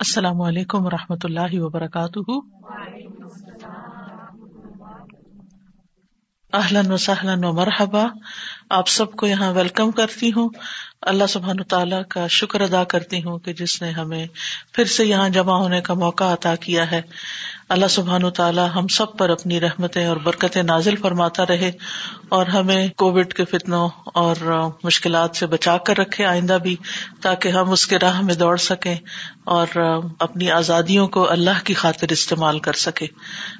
السلام علیکم و رحمۃ اللہ وبرکاتہ۔ اہلاً و سہلاً و مرحبا آپ سب کو یہاں ویلکم کرتی ہوں۔ اللہ سبحان تعالیٰ کا شکر ادا کرتی ہوں کہ جس نے ہمیں پھر سے یہاں جمع ہونے کا موقع عطا کیا ہے۔ اللہ سبحان و تعالیٰ ہم سب پر اپنی رحمتیں اور برکتیں نازل فرماتا رہے اور ہمیں کووڈ کے فتنوں اور مشکلات سے بچا کر رکھے آئندہ بھی تاکہ ہم اس کے راہ میں دوڑ سکیں اور اپنی آزادیوں کو اللہ کی خاطر استعمال کر سکے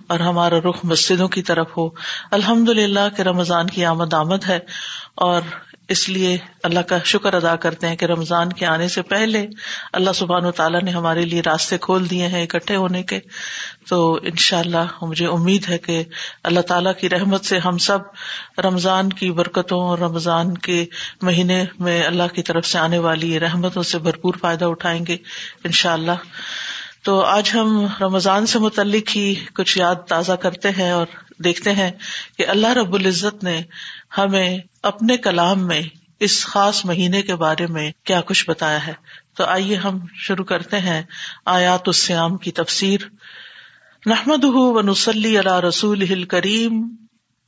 اور ہمارا رخ مسجدوں کی طرف ہو۔ الحمد للہ کہ رمضان کی آمد آمد ہے اور اس لیے اللہ کا شکر ادا کرتے ہیں کہ رمضان کے آنے سے پہلے اللہ سبحان و تعالیٰ نے ہمارے لیے راستے کھول دیے ہیں اکٹھے ہونے کے۔ تو ان شاء اللہ مجھے امید ہے کہ اللہ تعالیٰ کی رحمت سے ہم سب رمضان کی برکتوں اور رمضان کے مہینے میں اللہ کی طرف سے آنے والی رحمتوں سے بھرپور فائدہ اٹھائیں گے ان شاء اللہ تو آج ہم رمضان سے متعلق ہی کچھ یاد تازہ کرتے ہیں اور دیکھتے ہیں کہ اللہ رب العزت نے ہمیں اپنے کلام میں اس خاص مہینے کے بارے میں کیا کچھ بتایا ہے۔ تو آئیے ہم شروع کرتے ہیں آیات السیام کی تفسیر۔ نحمد ونسلی علی رسول کریم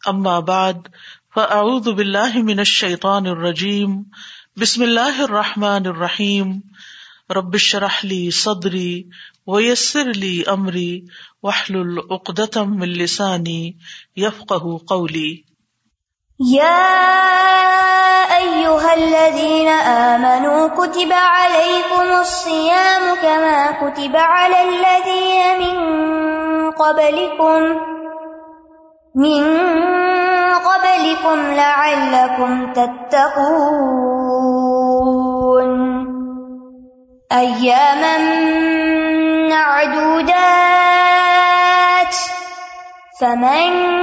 اما بعد فاعوذ باللہ من الشیطان الرجیم بسم اللہ الرحمٰن الرحیم ربش رحلی صدری ویسر لی امری وحل العقدم لسانی یفق قولی يا أيها الذين آمنوا كتب عليكم الصيام كما كتب على الذين من قبلكم من قبلكم لعلكم تتقون أياما معدودات فمن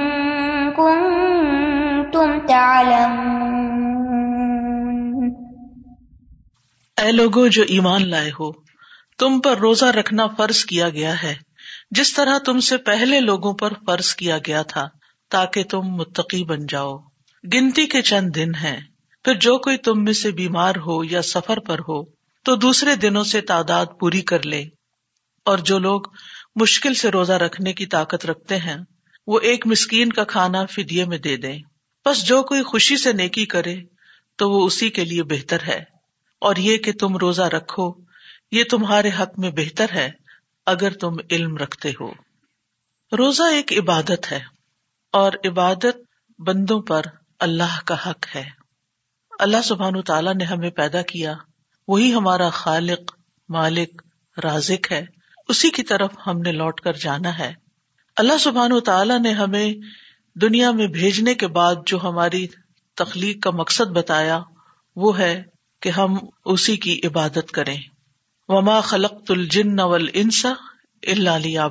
كنتم تعلمون. اے لوگو، جو ایمان لائے ہو، تم پر روزہ رکھنا فرض کیا گیا ہے۔ جس طرح تم سے پہلے لوگوں پر فرض کیا گیا تھا، تاکہ تم متقی بن جاؤ۔ گنتی کے چند دن ہیں۔ پھر جو کوئی تم میں سے بیمار ہو یا سفر پر ہو، تو دوسرے دنوں سے تعداد پوری کر لے۔ اور جو لوگ مشکل سے روزہ رکھنے کی طاقت رکھتے ہیں وہ ایک مسکین کا کھانا فدیے میں دے دیں۔ بس جو کوئی خوشی سے نیکی کرے، تو وہ اسی کے لیے بہتر ہے۔ اور یہ کہ تم روزہ رکھو، یہ تمہارے حق میں بہتر ہے، اگر تم علم رکھتے ہو۔ روزہ ایک عبادت ہے، اور عبادت بندوں پر اللہ کا حق ہے۔ اللہ سبحان تعالیٰ نے ہمیں پیدا کیا۔ وہی ہمارا خالق، مالک، رازق ہے۔ اسی کی طرف ہم نے لوٹ کر جانا ہے۔ اللہ سبحان تعالیٰ نے ہمیں دنیا میں بھیجنے کے بعد جو ہماری تخلیق کا مقصد بتایا وہ ہے کہ ہم اسی کی عبادت کریں۔ وما خلق الجن نول انسا اللہ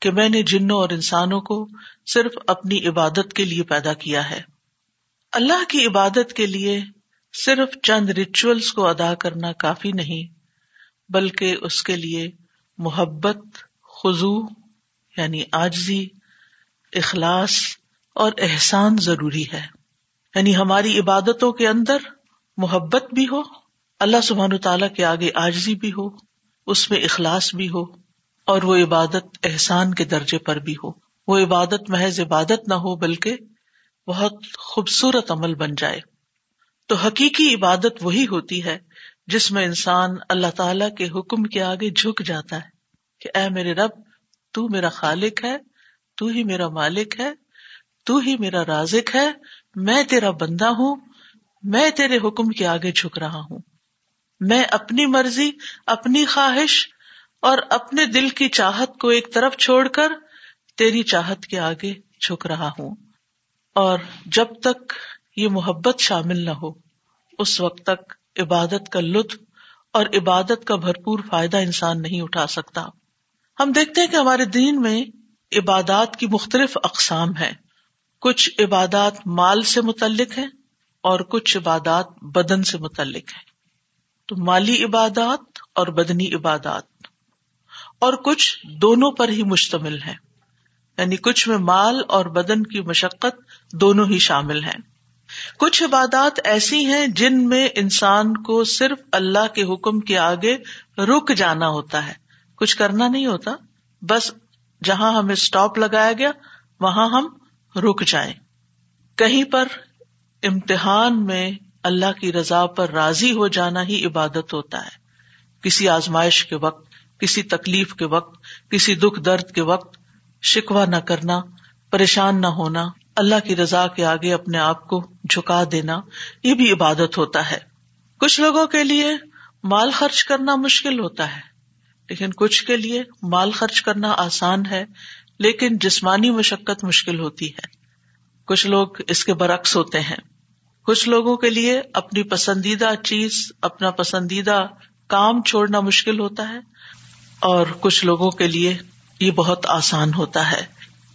کہ میں نے جنوں اور انسانوں کو صرف اپنی عبادت کے لیے پیدا کیا ہے۔ اللہ کی عبادت کے لیے صرف چند ریچولس کو ادا کرنا کافی نہیں، بلکہ اس کے لیے محبت خزو یعنی آجزی اخلاص اور احسان ضروری ہے۔ یعنی ہماری عبادتوں کے اندر محبت بھی ہو، اللہ سبحان تعالیٰ کے آگے آجزی بھی ہو، اس میں اخلاص بھی ہو، اور وہ عبادت احسان کے درجے پر بھی ہو۔ وہ عبادت محض عبادت نہ ہو، بلکہ بہت خوبصورت عمل بن جائے۔ تو حقیقی عبادت وہی ہوتی ہے جس میں انسان اللہ تعالی کے حکم کے آگے جھک جاتا ہے کہ اے میرے رب تو میرا خالق ہے، تو ہی میرا مالک ہے، تو ہی میرا رازق ہے، میں تیرا بندہ ہوں، میں تیرے حکم کے آگے جھک رہا ہوں۔ میں اپنی مرضی، اپنی خواہش اور اپنے دل کی چاہت کو ایک طرف چھوڑ کر تیری چاہت کے آگے جھک رہا ہوں۔ اور جب تک یہ محبت شامل نہ ہو، اس وقت تک عبادت کا لطف اور عبادت کا بھرپور فائدہ انسان نہیں اٹھا سکتا۔ ہم دیکھتے ہیں کہ ہمارے دین میں عبادات کی مختلف اقسام ہیں۔ کچھ عبادات مال سے متعلق ہے اور کچھ عبادات بدن سے متعلق ہے تو مالی عبادات اور بدنی عبادات۔ اور کچھ دونوں پر ہی مشتمل ہے یعنی کچھ میں مال اور بدن کی مشقت دونوں ہی شامل ہیں۔ کچھ عبادات ایسی ہیں جن میں انسان کو صرف اللہ کے حکم کے آگے رک جانا ہوتا ہے۔ کچھ کرنا نہیں ہوتا۔ بس جہاں ہمیں اسٹاپ لگایا گیا، وہاں ہم رک جائیں۔ کہیں پر امتحان میں اللہ کی رضا پر راضی ہو جانا ہی عبادت ہوتا ہے۔ کسی آزمائش کے وقت، کسی تکلیف کے وقت، کسی دکھ درد کے وقت شکوا نہ کرنا، پریشان نہ ہونا، اللہ کی رضا کے آگے اپنے آپ کو جھکا دینا، یہ بھی عبادت ہوتا ہے۔ کچھ لوگوں کے لیے مال خرچ کرنا مشکل ہوتا ہے۔ لیکن کچھ کے لیے مال خرچ کرنا آسان ہے، لیکن جسمانی مشقت مشکل ہوتی ہے۔ کچھ لوگ اس کے برعکس ہوتے ہیں۔ کچھ لوگوں کے لیے اپنی پسندیدہ چیز، اپنا پسندیدہ کام چھوڑنا مشکل ہوتا ہے، اور کچھ لوگوں کے لیے یہ بہت آسان ہوتا ہے۔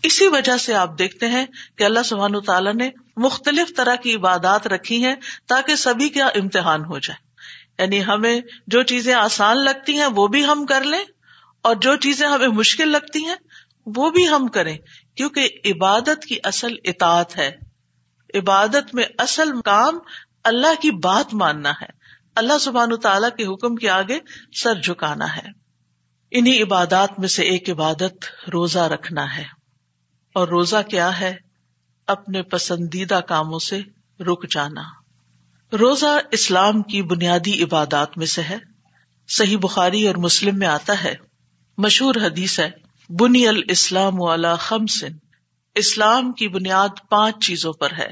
اسی وجہ سے آپ دیکھتے ہیں کہ اللہ سبحان تعالیٰ نے مختلف طرح کی عبادات رکھی ہیں تاکہ سبھی کا امتحان ہو جائے۔ یعنی ہمیں جو چیزیں آسان لگتی ہیں وہ بھی ہم کر لیں اور جو چیزیں ہمیں مشکل لگتی ہیں وہ بھی ہم کریں کیونکہ عبادت کی اصل اطاعت ہے۔ عبادت میں اصل کام اللہ کی بات ماننا ہے۔ اللہ سبحان تعالیٰ کے حکم کے آگے سر جھکانا ہے۔ انہیں عبادات میں سے ایک عبادت روزہ رکھنا ہے۔ اور روزہ کیا ہے؟ اپنے پسندیدہ کاموں سے رک جانا۔ روزہ اسلام کی بنیادی عبادات میں سے ہے۔ صحیح بخاری اور مسلم میں آتا ہے۔ مشہور حدیث ہے، بنی الاسلام والا خمسن اسلام کی بنیاد پانچ چیزوں پر ہے۔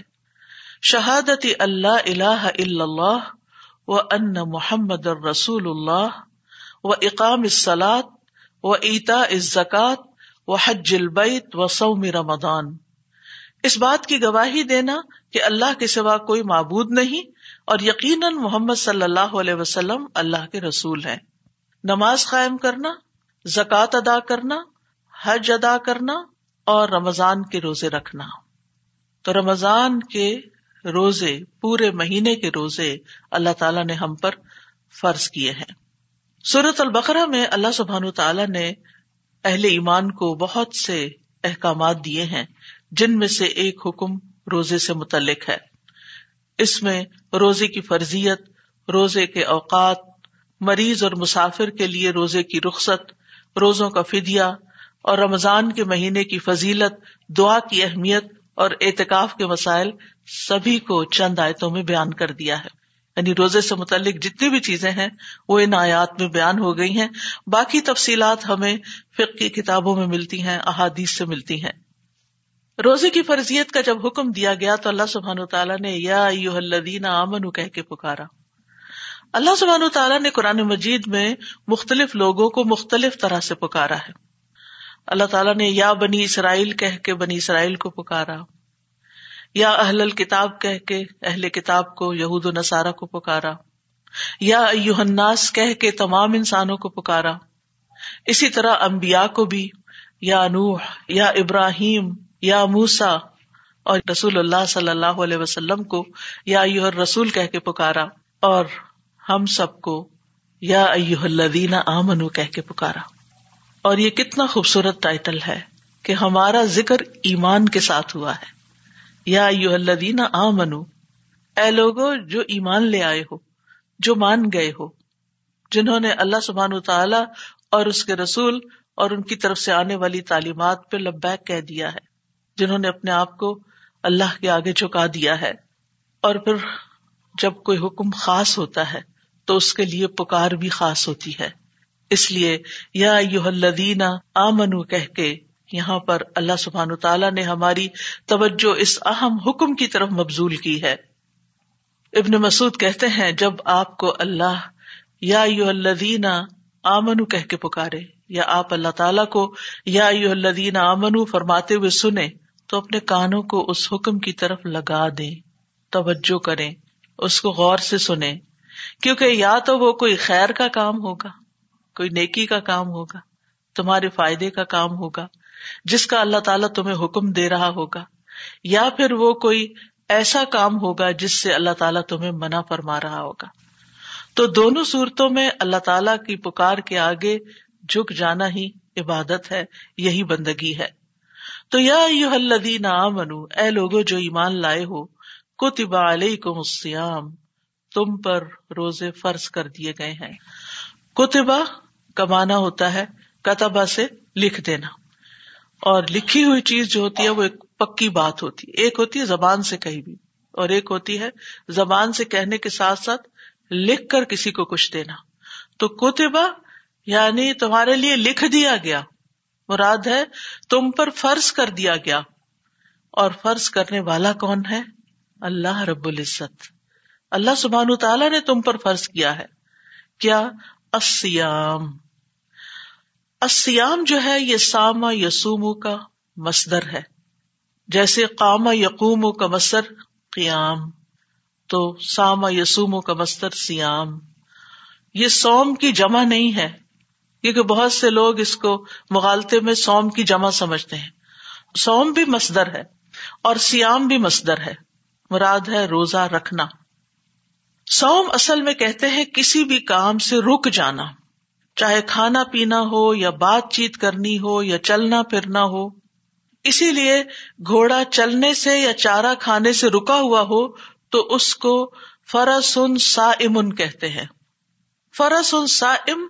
شہادت اللہ الہ الا اللہ و ان محمد الرسول اللہ و اقام اسلات و ایتا زکات و حج البیت و سوم رمضان۔ اس بات کی گواہی دینا کہ اللہ کے سوا کوئی معبود نہیں اور یقیناً محمد صلی اللہ علیہ وسلم اللہ کے رسول ہے نماز قائم کرنا، زکوٰۃ ادا کرنا، حج ادا کرنا اور رمضان کے روزے رکھنا۔ تو رمضان کے روزے، پورے مہینے کے روزے اللہ تعالیٰ نے ہم پر فرض کیے ہیں۔ سورت البقرہ میں اللہ سبحان تعالیٰ نے اہل ایمان کو بہت سے احکامات دیے ہیں، جن میں سے ایک حکم روزے سے متعلق ہے۔ اس میں روزے کی فرضیت، روزے کے اوقات، مریض اور مسافر کے لیے روزے کی رخصت، روزوں کا فدیہ اور رمضان کے مہینے کی فضیلت، دعا کی اہمیت اور اعتکاف کے مسائل سبھی کو چند آیتوں میں بیان کر دیا ہے۔ یعنی روزے سے متعلق جتنی بھی چیزیں ہیں، وہ ان آیات میں بیان ہو گئی ہیں۔ باقی تفصیلات ہمیں فق کی کتابوں میں ملتی ہیں، احادیث سے ملتی ہیں۔ روزے کی فرضیت کا جب حکم دیا گیا تو اللہ سبحان تعالیٰ نے یا الدین امن کہہ کے پکارا۔ اللہ سبحان تعالیٰ نے قرآن مجید میں مختلف لوگوں کو مختلف طرح سے پکارا ہے۔ اللہ تعالیٰ نے یا بنی اسرائیل کہہ کے بنی اسرائیل کو پکارا۔ یا اہل الکتاب کہہ کے اہل کتاب کو یہود و نصارہ کو پکارا۔ یا یوحناس کہہ کے تمام انسانوں کو پکارا۔ اسی طرح امبیا کو بھی۔ یا نوح، یا ابراہیم یا موسا اور رسول اللہ صلی اللہ علیہ وسلم کو یا ایوہ رسول کہہ کے پکارا اور ہم سب کو یا ایوہ الذین آمنو کہہ کے پکارا۔ اور یہ کتنا خوبصورت ٹائٹل ہے کہ ہمارا ذکر ایمان کے ساتھ ہوا ہے۔ یا یو الدین آ منو اے لوگو جو ایمان لے آئے ہو، جو مان گئے ہو، جنہوں نے اللہ سبحان تعالی اور اس کے رسول اور ان کی طرف سے آنے والی تعلیمات پہ لبیک کہہ دیا ہے۔ جنہوں نے اپنے آپ کو اللہ کے آگے چکا دیا ہے۔ اور پھر جب کوئی حکم خاص ہوتا ہے، تو اس کے لیے پکار بھی خاص ہوتی ہے۔ اس لیے، یا یو الدین آ منو کہ یہاں پر اللہ سبحان تعالیٰ نے ہماری توجہ اس اہم حکم کی طرف مبزول کی ہے۔ ابن مسعود کہتے ہیں، جب آپ کو اللہ، یا یو الدین آمن کہہ کے پکارے، یا آپ اللہ تعالیٰ کو یا یو الدین آمن فرماتے ہوئے سنیں تو اپنے کانوں کو اس حکم کی طرف لگا دیں، توجہ کریں، اس کو غور سے سنے کیونکہ یا تو وہ کوئی خیر کا کام ہوگا، کوئی نیکی کا کام ہوگا، تمہارے فائدے کا کام ہوگا، جس کا اللہ تعالیٰ تمہیں حکم دے رہا ہوگا، یا پھر وہ کوئی ایسا کام ہوگا جس سے اللہ تعالیٰ تمہیں منع فرما رہا ہوگا۔ تو دونوں صورتوں میں اللہ تعالیٰ کی پکار کے آگے جھک جانا ہی عبادت ہے، یہی بندگی ہے۔ تو یا یو الذین آمنو، اے لوگو جو ایمان لائے ہو، کتب علیکم الصیام، تم پر روزے فرض کر دیے گئے ہیں۔ کتبا کمانا ہوتا ہے کتبا سے لکھ دینا۔ اور لکھی ہوئی چیز جو ہوتی ہے، وہ ایک پکی بات ہوتی ہے۔ ایک ہوتی ہے زبان سے کہیں بھی، اور ایک ہوتی ہے زبان سے کہنے کے ساتھ ساتھ لکھ کر کسی کو کچھ دینا۔ تو کتبا یعنی تمہارے لیے لکھ دیا گیا۔ مراد ہے تم پر فرض کر دیا گیا۔ اور فرض کرنے والا کون ہے؟ اللہ رب العزت۔ اللہ سبحان تعالیٰ نے تم پر فرض کیا ہے۔ کیا؟ اسیام اسیام جو ہے یہ ساما یسومو کا مصدر ہے۔ جیسے قاما یقوم کا مصدر قیام، تو ساما یسومو کا مصدر سیام یہ سوم کی جمع نہیں ہے۔ کیونکہ بہت سے لوگ اس کو مغالطے میں سوم کی جمع سمجھتے ہیں۔ سوم بھی مصدر ہے اور سیام بھی مصدر ہے۔ مراد ہے روزہ رکھنا۔ سوم اصل میں کہتے ہیں کسی بھی کام سے رک جانا۔ چاہے کھانا پینا ہو یا بات چیت کرنی ہو یا چلنا پھرنا ہو۔ اسی لیے گھوڑا چلنے سے یا چارہ کھانے سے رکا ہوا ہو تو اس کو فرسن سا امن کہتے ہیں۔ فرسن سا ام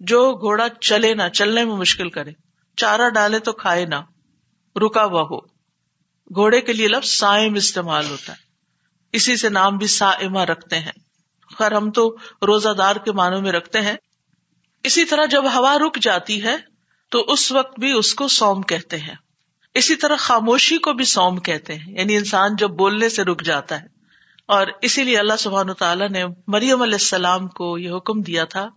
جو گھوڑا چلے نہ، چلنے میں مشکل کرے۔ چارہ ڈالے تو کھائے نہ، رکا ہوا ہو۔ گھوڑے کے لیے لفظ سائم استعمال ہوتا ہے۔ اسی سے نام بھی سا رکھتے ہیں۔ خیر، ہم تو روزہ دار کے معنوں میں رکھتے ہیں۔ اسی طرح جب ہوا رک جاتی ہے، تو اس وقت بھی اس کو سوم کہتے ہیں۔ اسی طرح خاموشی کو بھی سوم کہتے ہیں۔ یعنی انسان جب بولنے سے رک جاتا ہے۔ اور اسی لیے اللہ سبحان تعالیٰ نے مریم علیہ السلام کو یہ حکم دیا تھا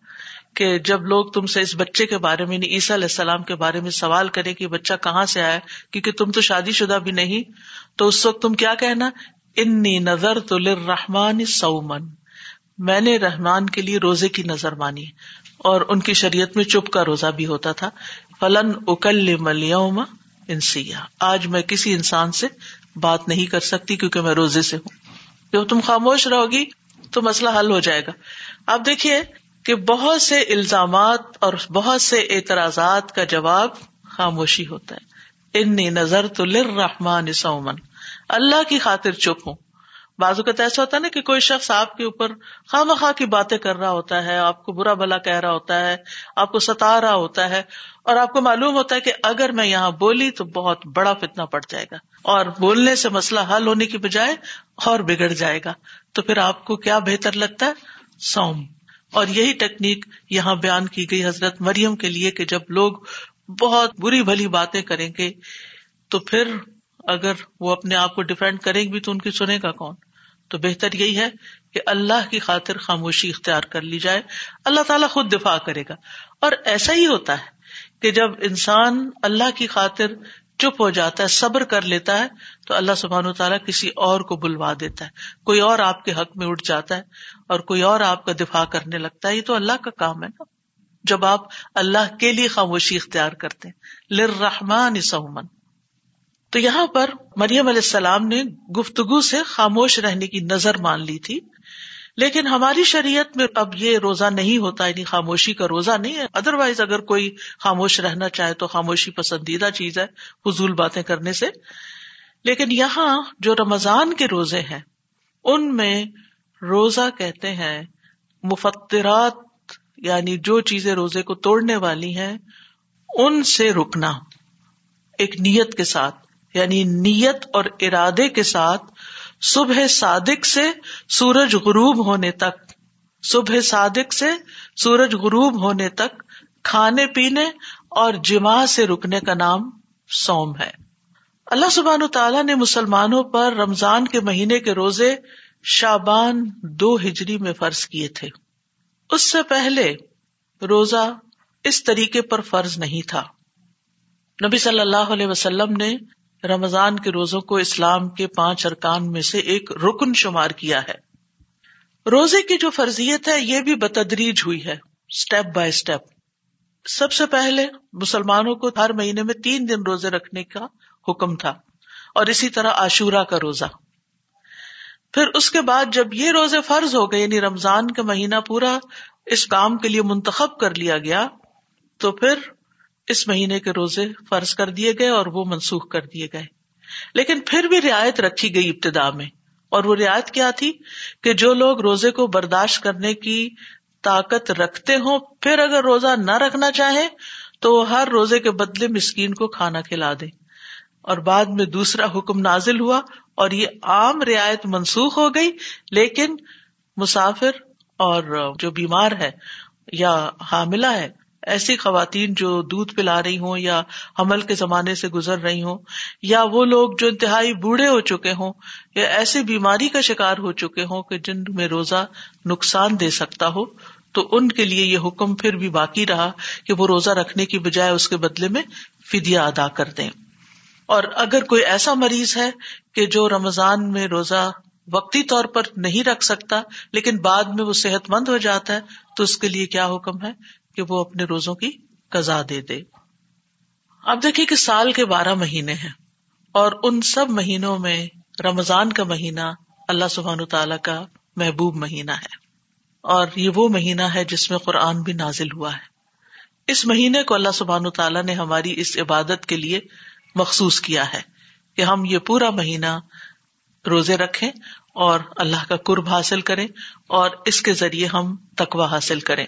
کہ جب لوگ تم سے اس بچے کے بارے میں یعنی عیسیٰ علیہ السلام کے بارے میں سوال کرے کہ بچہ کہاں سے آیا، کیونکہ تم تو شادی شدہ بھی نہیں، تو اس وقت تم کیا کہنا؟ انی نظر تو لرحمان سومن میں نے رحمان کے لیے روزے کی نظر مانی، اور ان کی شریعت میں چپ کا روزہ بھی ہوتا تھا۔ فلن اکل ملیوم انسیا آج میں کسی انسان سے بات نہیں کر سکتی کیونکہ میں روزے سے ہوں۔ جب تم خاموش رہو گی تو مسئلہ حل ہو جائے گا۔ آپ دیکھیے کہ بہت سے الزامات اور بہت سے اعتراضات کا جواب خاموشی ہوتا ہے۔ انی نظر تو لرحمان سومن اللہ کی خاطر چپ ہوں۔ بازو کا ایسا ہوتا ہے نا کہ کوئی شخص آپ کے اوپر خواہ مخواہ کی باتیں کر رہا ہوتا ہے، آپ کو برا بلا کہہ رہا ہوتا ہے، آپ کو ستا رہا ہوتا ہے اور آپ کو معلوم ہوتا ہے کہ اگر میں یہاں بولی تو بہت بڑا فتنا پڑ جائے گا۔ اور بولنے سے مسئلہ حل ہونے کی بجائے اور بگڑ جائے گا۔ تو پھر آپ کو کیا بہتر لگتا ہے؟ سوم اور یہی ٹیکنیک یہاں بیان کی گئی حضرت مریم کے لیے کہ جب لوگ بہت بری بھلی باتیں کریں گے، تو پھر اگر وہ اپنے آپ کو ڈیفینڈ کریں گے تو ان کی سنے گا کون؟ تو بہتر یہی ہے کہ اللہ کی خاطر خاموشی اختیار کر لی جائے، اللہ تعالیٰ خود دفاع کرے گا۔ اور ایسا ہی ہوتا ہے کہ جب انسان اللہ کی خاطر چپ ہو جاتا ہے، صبر کر لیتا ہے، تو اللہ سبحان و تعالیٰ کسی اور کو بلوا دیتا ہے۔ کوئی اور آپ کے حق میں اٹھ جاتا ہے اور کوئی اور آپ کا دفاع کرنے لگتا ہے۔ یہ تو اللہ کا کام ہے نا۔ جب آپ اللہ کے لیے خاموشی اختیار کرتے ہیں۔ لر رحمان سہمن تو یہاں پر مریم علیہ السلام نے گفتگو سے خاموش رہنے کی نظر مان لی تھی۔ لیکن ہماری شریعت میں اب یہ روزہ نہیں ہوتا یعنی خاموشی کا روزہ نہیں ہے۔ ادر وائز اگر کوئی خاموش رہنا چاہے تو خاموشی پسندیدہ چیز ہے، فضول باتیں کرنے سے۔ لیکن یہاں جو رمضان کے روزے ہیں، ان میں روزہ کہتے ہیں مفترات یعنی جو چیزیں روزے کو توڑنے والی ہیں، ان سے رکنا۔ ایک نیت کے ساتھ یعنی نیت اور ارادے کے ساتھ صبح صادق سے سورج غروب ہونے تک، صبح صادق سے سورج غروب ہونے تک کھانے پینے اور جمع سے رکنے کا نام سوم ہے۔ اللہ سبحان تعالیٰ نے مسلمانوں پر رمضان کے مہینے کے روزے شابان دو ہجری میں فرض کیے تھے۔ اس سے پہلے روزہ اس طریقے پر فرض نہیں تھا۔ نبی صلی اللہ علیہ وسلم نے رمضان کے روزوں کو اسلام کے پانچ ارکان میں سے ایک رکن شمار کیا ہے۔ روزے کی جو فرضیت ہے، یہ بھی بتدریج ہوئی ہے اسٹیپ بائی اسٹیپ سب سے پہلے مسلمانوں کو ہر مہینے میں تین دن روزے رکھنے کا حکم تھا، اور اسی طرح عاشورہ کا روزہ۔ پھر اس کے بعد جب یہ روزے فرض ہو گئے یعنی رمضان کا مہینہ پورا اس کام کے لیے منتخب کر لیا گیا، تو پھر اس مہینے کے روزے فرض کر دیے گئے اور وہ منسوخ کر دیے گئے۔ لیکن پھر بھی رعایت رکھی گئی ابتدا میں۔ اور وہ رعایت کیا تھی؟ کہ جو لوگ روزے کو برداشت کرنے کی طاقت رکھتے ہوں، پھر اگر روزہ نہ رکھنا چاہیں تو وہ ہر روزے کے بدلے مسکین کو کھانا کھلا دے اور بعد میں دوسرا حکم نازل ہوا اور یہ عام رعایت منسوخ ہو گئی، لیکن مسافر اور جو بیمار ہے یا حاملہ ہے ایسی خواتین جو دودھ پلا رہی ہوں یا حمل کے زمانے سے گزر رہی ہوں، یا وہ لوگ جو انتہائی بوڑھے ہو چکے ہوں، یا ایسی بیماری کا شکار ہو چکے ہوں کہ جن میں روزہ نقصان دے سکتا ہو، تو ان کے لیے یہ حکم پھر بھی باقی رہا کہ وہ روزہ رکھنے کی بجائے اس کے بدلے میں فدیا ادا کر دیں۔ اور اگر کوئی ایسا مریض ہے کہ جو رمضان میں روزہ وقتی طور پر نہیں رکھ سکتا، لیکن بعد میں وہ صحت مند ہو جاتا ہے، تو اس کے لیے کیا حکم ہے؟ کہ وہ اپنے روزوں کی قزا دے دے۔ اب دیکھیے کہ سال کے بارہ مہینے ہیں اور ان سب مہینوں میں رمضان کا مہینہ اللہ سبحان تعالی کا محبوب مہینہ ہے اور یہ وہ مہینہ ہے جس میں قرآن بھی نازل ہوا ہے۔ اس مہینے کو اللہ سبحان تعالیٰ نے ہماری اس عبادت کے لیے مخصوص کیا ہے کہ ہم یہ پورا مہینہ روزے رکھیں اور اللہ کا قرب حاصل کریں اور اس کے ذریعے ہم تقوا حاصل کریں۔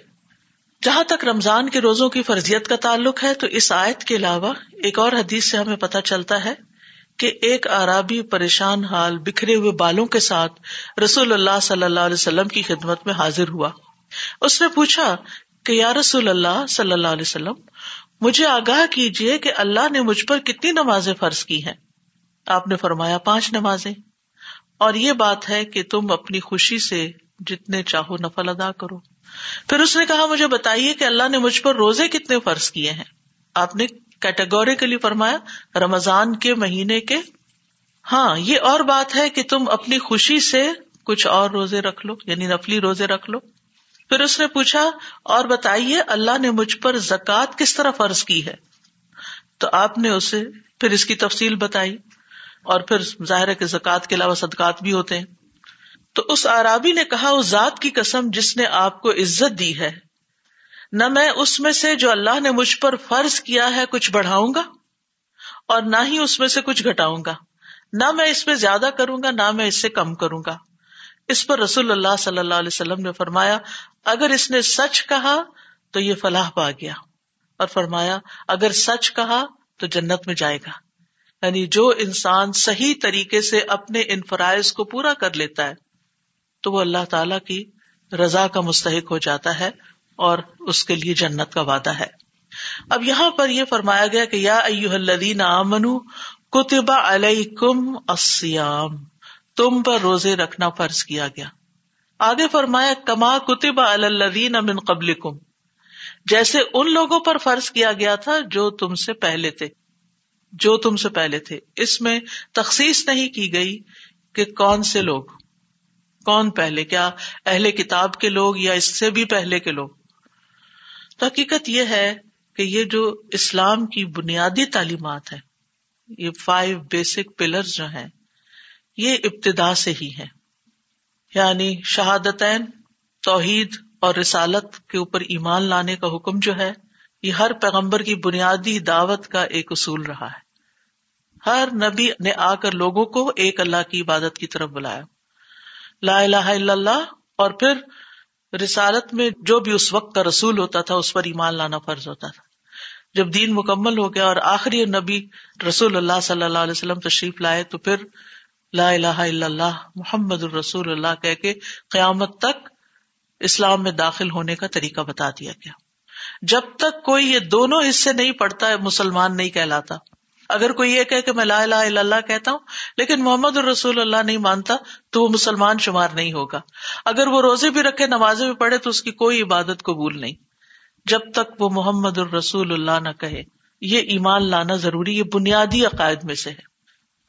جہاں تک رمضان کے روزوں کی فرضیت کا تعلق ہے، تو اس آیت کے علاوہ ایک اور حدیث سے ہمیں پتہ چلتا ہے کہ ایک عرابی پریشان حال بکھرے ہوئے بالوں کے ساتھ رسول اللہ صلی اللہ علیہ وسلم کی خدمت میں حاضر ہوا۔ اس نے پوچھا کہ یا رسول اللہ صلی اللہ علیہ وسلم، مجھے آگاہ کیجیے کہ اللہ نے مجھ پر کتنی نمازیں فرض کی ہیں۔ آپ نے فرمایا، پانچ نمازیں۔ اور یہ بات ہے کہ تم اپنی خوشی سے جتنے چاہو نفل ادا کرو۔ پھر اس نے کہا، مجھے بتائیے کہ اللہ نے مجھ پر روزے کتنے فرض کیے ہیں؟ آپ نے کیٹیگوریکلی فرمایا، رمضان کے مہینے کے؟ ہاں یہ اور بات ہے کہ تم اپنی خوشی سے کچھ اور روزے رکھ لو یعنی نفلی روزے رکھ لو۔ پھر اس نے پوچھا، اور بتائیے، اللہ نے مجھ پر زکوٰۃ کس طرح فرض کی ہے؟ تو آپ نے اسے پھر اس کی تفصیل بتائی، اور پھر ظاہر کے زکوٰۃ کے علاوہ صدقات بھی ہوتے ہیں۔ تو اس آرابی نے کہا، اس ذات کی قسم جس نے آپ کو عزت دی ہے، نہ میں اس میں سے جو اللہ نے مجھ پر فرض کیا ہے کچھ بڑھاؤں گا، اور نہ ہی اس میں سے کچھ گٹاؤں گا۔ نہ میں اس میں زیادہ کروں گا، نہ میں اس سے کم کروں گا۔ اس پر رسول اللہ صلی اللہ علیہ وسلم نے فرمایا، اگر اس نے سچ کہا تو یہ فلاح پا گیا۔ اور فرمایا، اگر سچ کہا تو جنت میں جائے گا۔ یعنی جو انسان صحیح طریقے سے اپنے ان فرائض کو پورا کر لیتا ہے تو وہ اللہ تعالی کی رضا کا مستحق ہو جاتا ہے اور اس کے لیے جنت کا وعدہ ہے۔ اب یہاں پر یہ فرمایا گیا کہ یا الذین آمنو کتبا علیکم السیام تم پر روزے رکھنا فرض کیا گیا۔ آگے فرمایا، کما کتبا الذین من قبلکم۔ جیسے ان لوگوں پر فرض کیا گیا تھا جو تم سے پہلے تھے۔ جو تم سے پہلے تھے۔ اس میں تخصیص نہیں کی گئی کہ کون سے لوگ۔ کون پہلے؟ کیا اہل کتاب کے لوگ یا اس سے بھی پہلے کے لوگ؟ تو حقیقت یہ ہے کہ یہ جو اسلام کی بنیادی تعلیمات ہے یہ فائیو بیسک پلر جو ہیں، یہ ابتدا سے ہی ہے یعنی شہادتین، توحید اور رسالت کے اوپر ایمان لانے کا حکم جو ہے، یہ ہر پیغمبر کی بنیادی دعوت کا ایک اصول رہا ہے۔ ہر نبی نے آ کر لوگوں کو ایک اللہ کی عبادت کی طرف بلایا۔ لا الہ الا اللہ اور پھر رسالت میں جو بھی اس وقت کا رسول ہوتا تھا اس پر ایمان لانا فرض ہوتا تھا۔ جب دین مکمل ہو گیا اور آخری نبی رسول اللہ صلی اللہ علیہ وسلم تشریف لائے تو پھر لا الہ الا اللہ، محمد الرسول اللہ کہہ کے قیامت تک اسلام میں داخل ہونے کا طریقہ بتا دیا گیا۔ جب تک کوئی یہ دونوں حصے نہیں پڑتا مسلمان نہیں کہلاتا۔ اگر کوئی یہ کہ میں لا الہ الا اللہ کہتا ہوں، لیکن محمد الرسول اللہ نہیں مانتا، تو وہ مسلمان شمار نہیں ہوگا۔ اگر وہ روزے بھی رکھے، نمازیں بھی پڑھے، تو اس کی کوئی عبادت قبول نہیں۔ جب تک وہ محمد الرسول اللہ نہ کہے، یہ ایمان لانا ضروری، یہ بنیادی عقائد میں سے ہے۔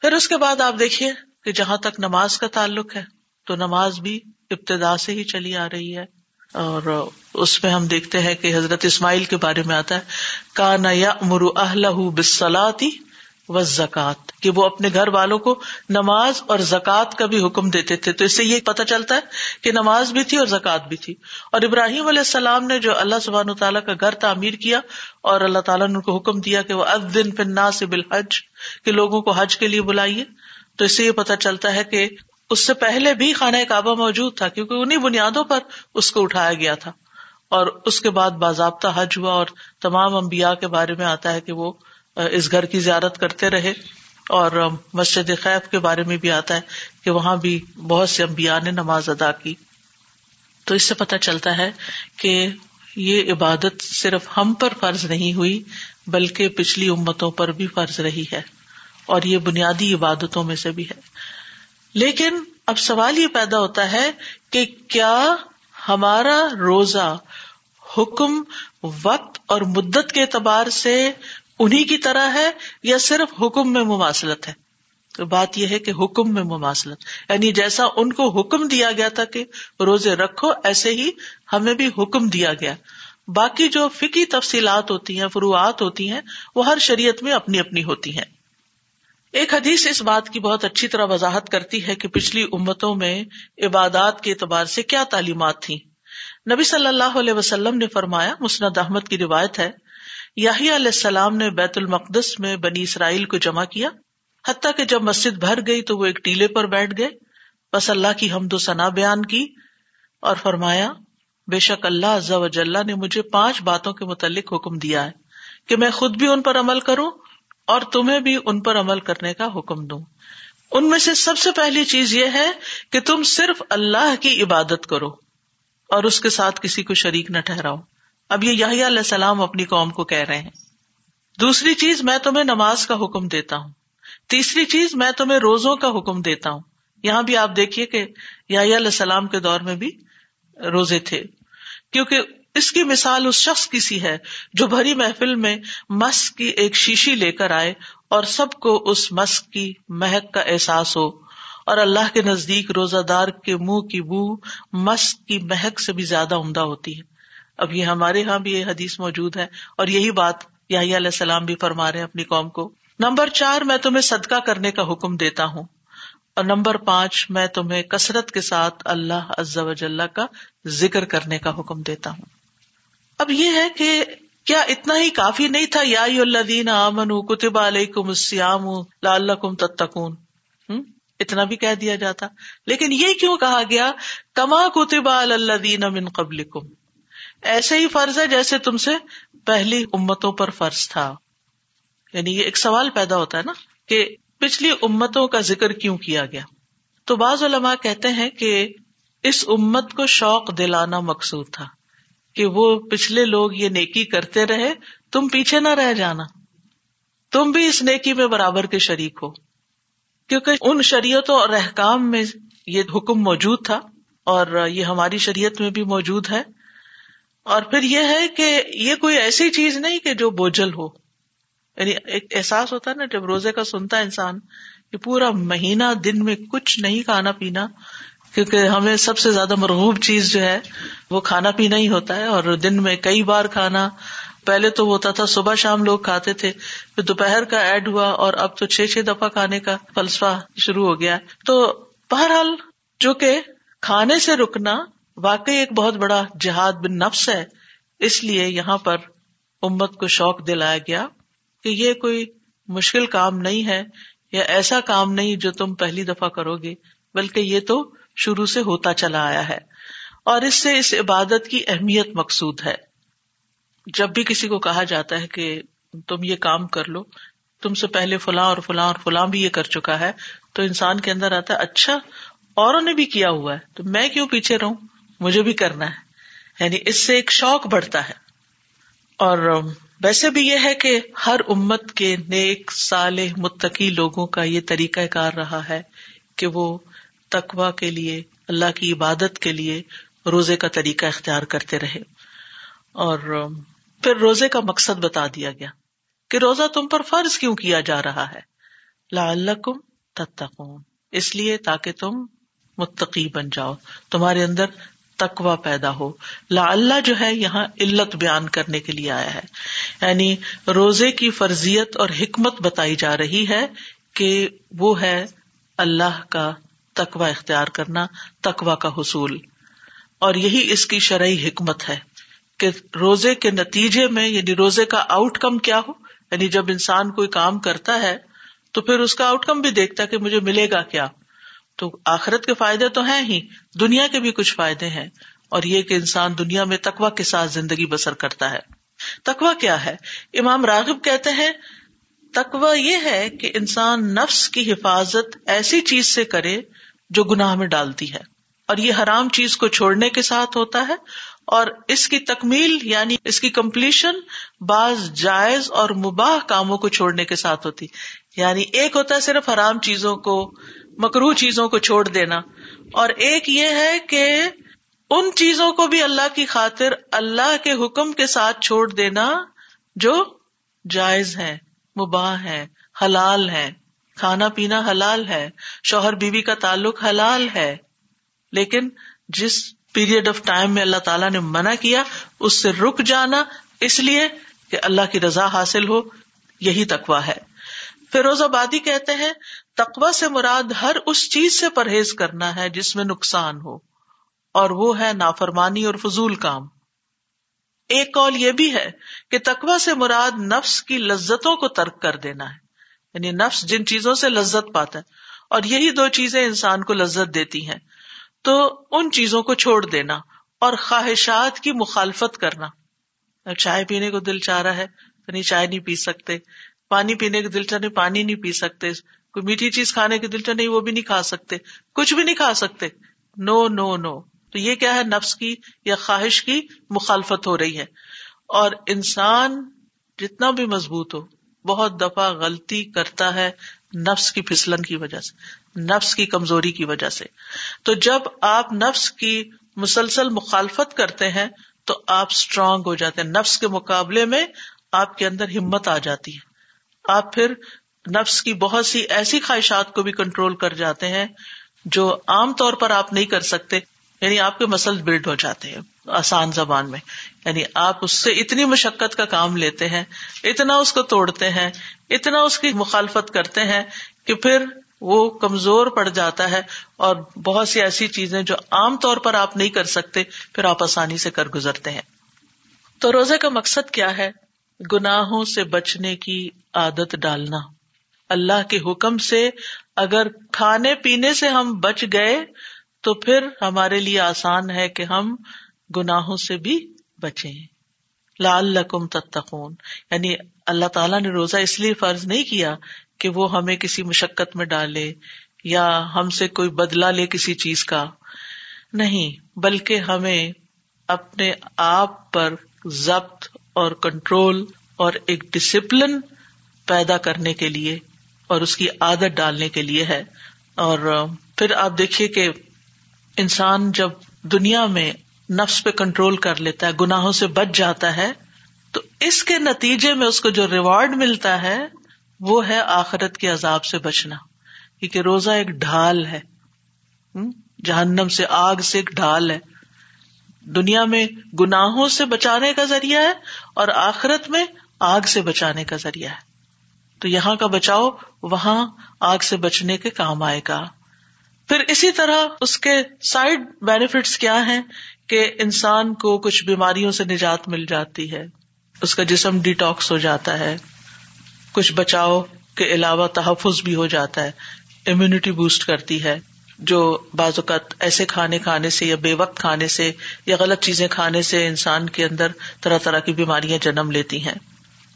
پھر اس کے بعد آپ دیکھیے کہ جہاں تک نماز کا تعلق ہے، تو نماز بھی ابتدا سے ہی چلی آ رہی ہے۔ اور اس میں ہم دیکھتے ہیں کہ حضرت اسماعیل کے بارے میں آتا ہے کا نہ یا مرو اہل بسلاتی و زکات، کہ وہ اپنے گھر والوں کو نماز اور زکوٰۃ کا بھی حکم دیتے تھے۔ تو اس سے یہ پتا چلتا ہے کہ نماز بھی تھی اور زکوٰۃ بھی تھی۔ اور ابراہیم علیہ السلام نے جو اللہ سبحان تعالیٰ کا گھر تعمیر کیا اور اللہ تعالیٰ نے ان کو حکم دیا کہ وہ ادن فنا سے بالحج، کہ لوگوں کو حج کے لیے بلائیے۔ تو اس سے یہ پتا چلتا ہے کہ اس سے پہلے بھی خانہ کعبہ موجود تھا، کیونکہ انہیں بنیادوں پر اس کو اٹھایا گیا تھا۔ اور اس کے بعد باضابطہ حج ہوا اور تمام امبیا کے بارے میں آتا ہے کہ وہ اس گھر کی زیارت کرتے رہے اور مسجد خیف کے بارے میں بھی آتا ہے کہ وہاں بھی بہت سے امبیا نے نماز ادا کی۔ تو اس سے پتہ چلتا ہے کہ یہ عبادت صرف ہم پر فرض نہیں ہوئی، بلکہ پچھلی امتوں پر بھی فرض رہی ہے اور یہ بنیادی عبادتوں میں سے بھی ہے۔ لیکن اب سوال یہ پیدا ہوتا ہے کہ کیا ہمارا روزہ حکم وقت اور مدت کے اعتبار سے انہیں کی طرح ہے یا صرف حکم میں مماثلت ہے؟ تو بات یہ ہے کہ حکم میں مماثلت یعنی جیسا ان کو حکم دیا گیا تھا کہ روزے رکھو، ایسے ہی ہمیں بھی حکم دیا گیا۔ باقی جو فکی تفصیلات ہوتی ہیں، فروعات ہوتی ہیں، وہ ہر شریعت میں اپنی اپنی ہوتی ہیں۔ ایک حدیث اس بات کی بہت اچھی طرح وضاحت کرتی ہے کہ پچھلی امتوں میں عبادات کے اعتبار سے کیا تعلیمات تھی نبی صلی اللہ علیہ وسلم نے فرمایا، مسند احمد کی روایت ہے یاہی علیہ السلام نے بیت المقدس میں بنی اسرائیل کو جمع کیا، حتیٰ کہ جب مسجد بھر گئی تو وہ ایک ٹیلے پر بیٹھ گئے، بس اللہ کی حمد و ثنا بیان کی اور فرمایا، بے شک اللہ عز و جلہ نے مجھے پانچ باتوں کے متعلق حکم دیا ہے کہ میں خود بھی ان پر عمل کروں اور تمہیں بھی ان پر عمل کرنے کا حکم دوں۔ ان میں سے سب سے پہلی چیز یہ ہے کہ تم صرف اللہ کی عبادت کرو اور اس کے ساتھ کسی کو شریک نہ ٹھہراؤ۔ اب یہ علیہ السلام اپنی قوم کو کہہ رہے ہیں۔ دوسری چیز میں تمہیں نماز کا حکم دیتا ہوں۔ تیسری چیز میں تمہیں روزوں کا حکم دیتا ہوں۔ یہاں بھی آپ دیکھیے کہ علیہ السلام کے دور میں بھی روزے تھے۔ کیونکہ اس کی مثال اس شخص کی سی ہے جو بھری محفل میں مسک کی ایک شیشی لے کر آئے اور سب کو اس مسک کی مہک کا احساس ہو اور اللہ کے نزدیک روزہ دار کے منہ کی بو مسک کی مہک سے بھی زیادہ عمدہ ہوتی ہے۔ اب یہ ہمارے یہاں بھی یہ حدیث موجود ہے اور یہی بات علیہ السلام بھی فرما رہے ہیں اپنی قوم کو۔ نمبر چار، میں تمہیں صدقہ کرنے کا حکم دیتا ہوں۔ اور نمبر پانچ، میں تمہیں کثرت کے ساتھ اللہ عز و جل کا ذکر کرنے کا حکم دیتا ہوں۔ اب یہ ہے کہ کیا اتنا ہی کافی نہیں تھا؟ یا اللہ امن کتب علیکم السیام لال کم تتکون اتنا بھی کہہ دیا جاتا۔ لیکن یہ کیوں کہا گیا؟ کما کتب اللہ من قبل ایسے ہی فرض ہے جیسے تم سے پہلی امتوں پر فرض تھا۔ یعنی یہ ایک سوال پیدا ہوتا ہے نا کہ پچھلی امتوں کا ذکر کیوں کیا گیا؟ تو بعض علماء کہتے ہیں کہ اس امت کو شوق دلانا مقصود تھا کہ وہ پچھلے لوگ یہ نیکی کرتے رہے، تم پیچھے نہ رہ جانا۔ تم بھی اس نیکی میں برابر کے شریک ہو۔ کیونکہ ان شریعتوں اور احکام میں یہ حکم موجود تھا اور یہ ہماری شریعت میں بھی موجود ہے۔ اور پھر یہ ہے کہ یہ کوئی ایسی چیز نہیں کہ جو بوجھل ہو۔ یعنی ایک احساس ہوتا ہے نا جب روزے کا سنتا ہے انسان کہ پورا مہینہ دن میں کچھ نہیں کھانا پینا، کیونکہ ہمیں سب سے زیادہ مرغوب چیز جو ہے وہ کھانا پینا ہی ہوتا ہے اور دن میں کئی بار کھانا۔ پہلے تو ہوتا تھا صبح شام لوگ کھاتے تھے، پھر دوپہر کا ایڈ ہوا اور اب تو چھ چھ دفعہ کھانے کا فلسفہ شروع ہو گیا۔ تو بہرحال جو کہ کھانے سے رکنا واقعی ایک بہت بڑا جہاد بن نفس ہے۔ اس لیے یہاں پر امت کو شوق دلایا گیا کہ یہ کوئی مشکل کام نہیں ہے یا ایسا کام نہیں جو تم پہلی دفعہ کرو گے، بلکہ یہ تو شروع سے ہوتا چلا آیا ہے۔ اور اس سے اس عبادت کی اہمیت مقصود ہے۔ جب بھی کسی کو کہا جاتا ہے کہ تم یہ کام کر لو، تم سے پہلے فلاں اور فلاں اور فلاں بھی یہ کر چکا ہے، تو انسان کے اندر آتا ہے اچھا اوروں نے بھی کیا ہوا ہے، تو میں کیوں پیچھے رہوں؟ مجھے بھی کرنا ہے۔ یعنی اس سے ایک شوق بڑھتا ہے۔ اور ویسے بھی یہ ہے کہ ہر امت کے نیک سال متقی لوگوں کا یہ طریقہ کار رہا ہے کہ وہ تقوا کے لیے، اللہ کی عبادت کے لیے روزے کا طریقہ اختیار کرتے رہے۔ اور پھر روزے کا مقصد بتا دیا گیا کہ روزہ تم پر فرض کیوں کیا جا رہا ہے۔ لا اللہ کم اس لیے تاکہ تم متقی بن جاؤ۔ تمہارے اندر تقوا پیدا ہو۔ لا اللہ جو ہے یہاں علت بیان کرنے کے لیے آیا ہے۔ یعنی روزے کی فرضیت اور حکمت بتائی جا رہی ہے کہ وہ ہے اللہ کا تقوا اختیار کرنا تقوا کا حصول۔ اور یہی اس کی شرعی حکمت ہے کہ روزے کے نتیجے میں یعنی روزے کا آؤٹ کم کیا ہو۔ یعنی جب انسان کوئی کام کرتا ہے تو پھر اس کا آؤٹ کم بھی دیکھتا ہے کہ مجھے ملے گا کیا۔ تو آخرت کے فائدے تو ہیں ہی، دنیا کے بھی کچھ فائدے ہیں۔ اور یہ کہ انسان دنیا میں تقوا کے ساتھ زندگی بسر کرتا ہے۔ تقوا کیا ہے؟ امام راغب کہتے ہیں تقوا یہ ہے کہ انسان نفس کی حفاظت ایسی چیز سے کرے جو گناہ میں ڈالتی ہے۔ اور یہ حرام چیز کو چھوڑنے کے ساتھ ہوتا ہے۔ اور اس کی تکمیل یعنی اس کی کمپلیشن بعض جائز اور مباح کاموں کو چھوڑنے کے ساتھ ہوتی۔ یعنی ایک ہوتا ہے صرف حرام چیزوں کو مکرو چیزوں کو چھوڑ دینا۔ اور ایک یہ ہے کہ ان چیزوں کو بھی اللہ کی خاطر اللہ کے حکم کے ساتھ چھوڑ دینا جو جائز ہے، مباح ہے، حلال ہے۔ کھانا پینا حلال ہے، شوہر بیوی کا تعلق حلال ہے۔ لیکن جس پیریڈ آف ٹائم میں اللہ تعالیٰ نے منع کیا، اس سے رک جانا۔ اس لیے کہ اللہ کی رضا حاصل ہو، یہی تقوا ہے۔ فیروز آبادی کہتے ہیں تقوا سے مراد ہر اس چیز سے پرہیز کرنا ہے جس میں نقصان ہو، اور وہ ہے نافرمانی اور فضول کام۔ ایک کال یہ بھی ہے کہ تقوا سے مراد نفس کی لذتوں کو ترک کر دینا ہے۔ یعنی نفس جن چیزوں سے لذت پاتا ہے، اور یہی دو چیزیں انسان کو لذت دیتی ہیں۔ تو ان چیزوں کو چھوڑ دینا اور خواہشات کی مخالفت کرنا۔ چائے پینے کو دل چاہ رہا ہے، تو نہیں، چائے نہیں پی سکتے۔ پانی پینے کے دل چاہ نہیں پانی نہیں پی سکتے۔ کوئی میٹھی چیز کھانے کے دل چاہ نہیں، وہ بھی نہیں کھا سکتے۔ کچھ بھی نہیں کھا سکتے۔ نو نو نو۔ تو یہ کیا ہے؟ نفس کی یا خواہش کی مخالفت ہو رہی ہے۔ اور انسان جتنا بھی مضبوط ہو، بہت دفعہ غلطی کرتا ہے نفس کی پھسلن کی وجہ سے، نفس کی کمزوری کی وجہ سے۔ تو جب آپ نفس کی مسلسل مخالفت کرتے ہیں، تو آپ اسٹرانگ ہو جاتے ہیں۔ نفس کے مقابلے میں آپ کے اندر ہمت آ جاتی ہے۔ آپ پھر نفس کی بہت سی ایسی خواہشات کو بھی کنٹرول کر جاتے ہیں جو عام طور پر آپ نہیں کر سکتے یعنی آپ کے مسل بلڈ ہو جاتے ہیں آسان زبان میں۔ یعنی آپ اس سے اتنی مشقت کا کام لیتے ہیں، اتنا اس کو توڑتے ہیں، اتنا اس کی مخالفت کرتے ہیں کہ پھر وہ کمزور پڑ جاتا ہے اور بہت سی ایسی چیزیں جو عام طور پر آپ نہیں کر سکتے، پھر آپ آسانی سے کر گزرتے ہیں۔ تو روزے کا مقصد کیا ہے؟ گناہوں سے بچنے کی عادت ڈالنا۔ اللہ کے حکم سے اگر کھانے پینے سے ہم بچ گئے تو پھر ہمارے لیے آسان ہے کہ ہم گناہوں سے بھی بچے لال لکم تتقون۔ یعنی اللہ تعالیٰ نے روزہ اس لیے فرض نہیں کیا کہ وہ ہمیں کسی مشقت میں ڈالے یا ہم سے کوئی بدلا لے کسی چیز کا۔ نہیں، بلکہ ہمیں اپنے آپ پر ضبط اور کنٹرول اور ایک ڈسپلن پیدا کرنے کے لیے اور اس کی عادت ڈالنے کے لیے ہے۔ اور پھر آپ دیکھیے کہ انسان جب دنیا میں نفس پہ کنٹرول کر لیتا ہے، گناہوں سے بچ جاتا ہے، تو اس کے نتیجے میں اس کو جو ریوارڈ ملتا ہے، وہ ہے آخرت کے عذاب سے بچنا۔ کیونکہ روزہ ایک ڈھال ہے۔ جہنم سے آگ سے ایک ڈھال ہے۔ دنیا میں گناہوں سے بچانے کا ذریعہ ہے اور آخرت میں آگ سے بچانے کا ذریعہ ہے۔ تو یہاں کا بچاؤ وہاں آگ سے بچنے کے کام آئے گا۔ پھر اسی طرح اس کے سائڈ بینیفٹس کیا ہیں کہ انسان کو کچھ بیماریوں سے نجات مل جاتی ہے۔ اس کا جسم ڈیٹاکس ہو جاتا ہے۔ کچھ بچاؤ کے علاوہ تحفظ بھی ہو جاتا ہے۔ امیونٹی بوسٹ کرتی ہے۔ جو بعض اوقات ایسے کھانے کھانے سے یا بے وقت کھانے سے یا غلط چیزیں کھانے سے انسان کے اندر طرح طرح کی بیماریاں جنم لیتی ہیں۔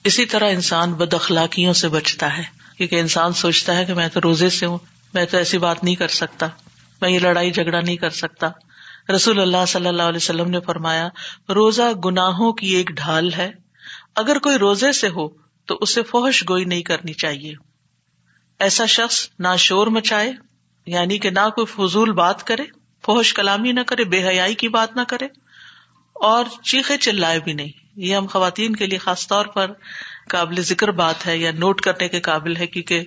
اسی طرح انسان بد اخلاقیوں سے بچتا ہے، کیونکہ انسان سوچتا ہے کہ میں تو روزے سے ہوں، میں تو ایسی بات نہیں کر سکتا، میں یہ لڑائی جھگڑا نہیں کر سکتا۔ رسول اللہ صلی اللہ علیہ وسلم نے فرمایا، روزہ گناہوں کی ایک ڈھال ہے، اگر کوئی روزے سے ہو تو اسے فوہش گوئی نہیں کرنی چاہیے۔ ایسا شخص نہ شور مچائے یعنی کہ نہ کوئی فضول بات کرے فوہش کلامی نہ کرے، بے حیائی کی بات نہ کرے، اور چیخے چلائے بھی نہیں۔ یہ ہم خواتین کے لیے خاص طور پر قابل ذکر بات ہے یا نوٹ کرنے کے قابل ہے، کیونکہ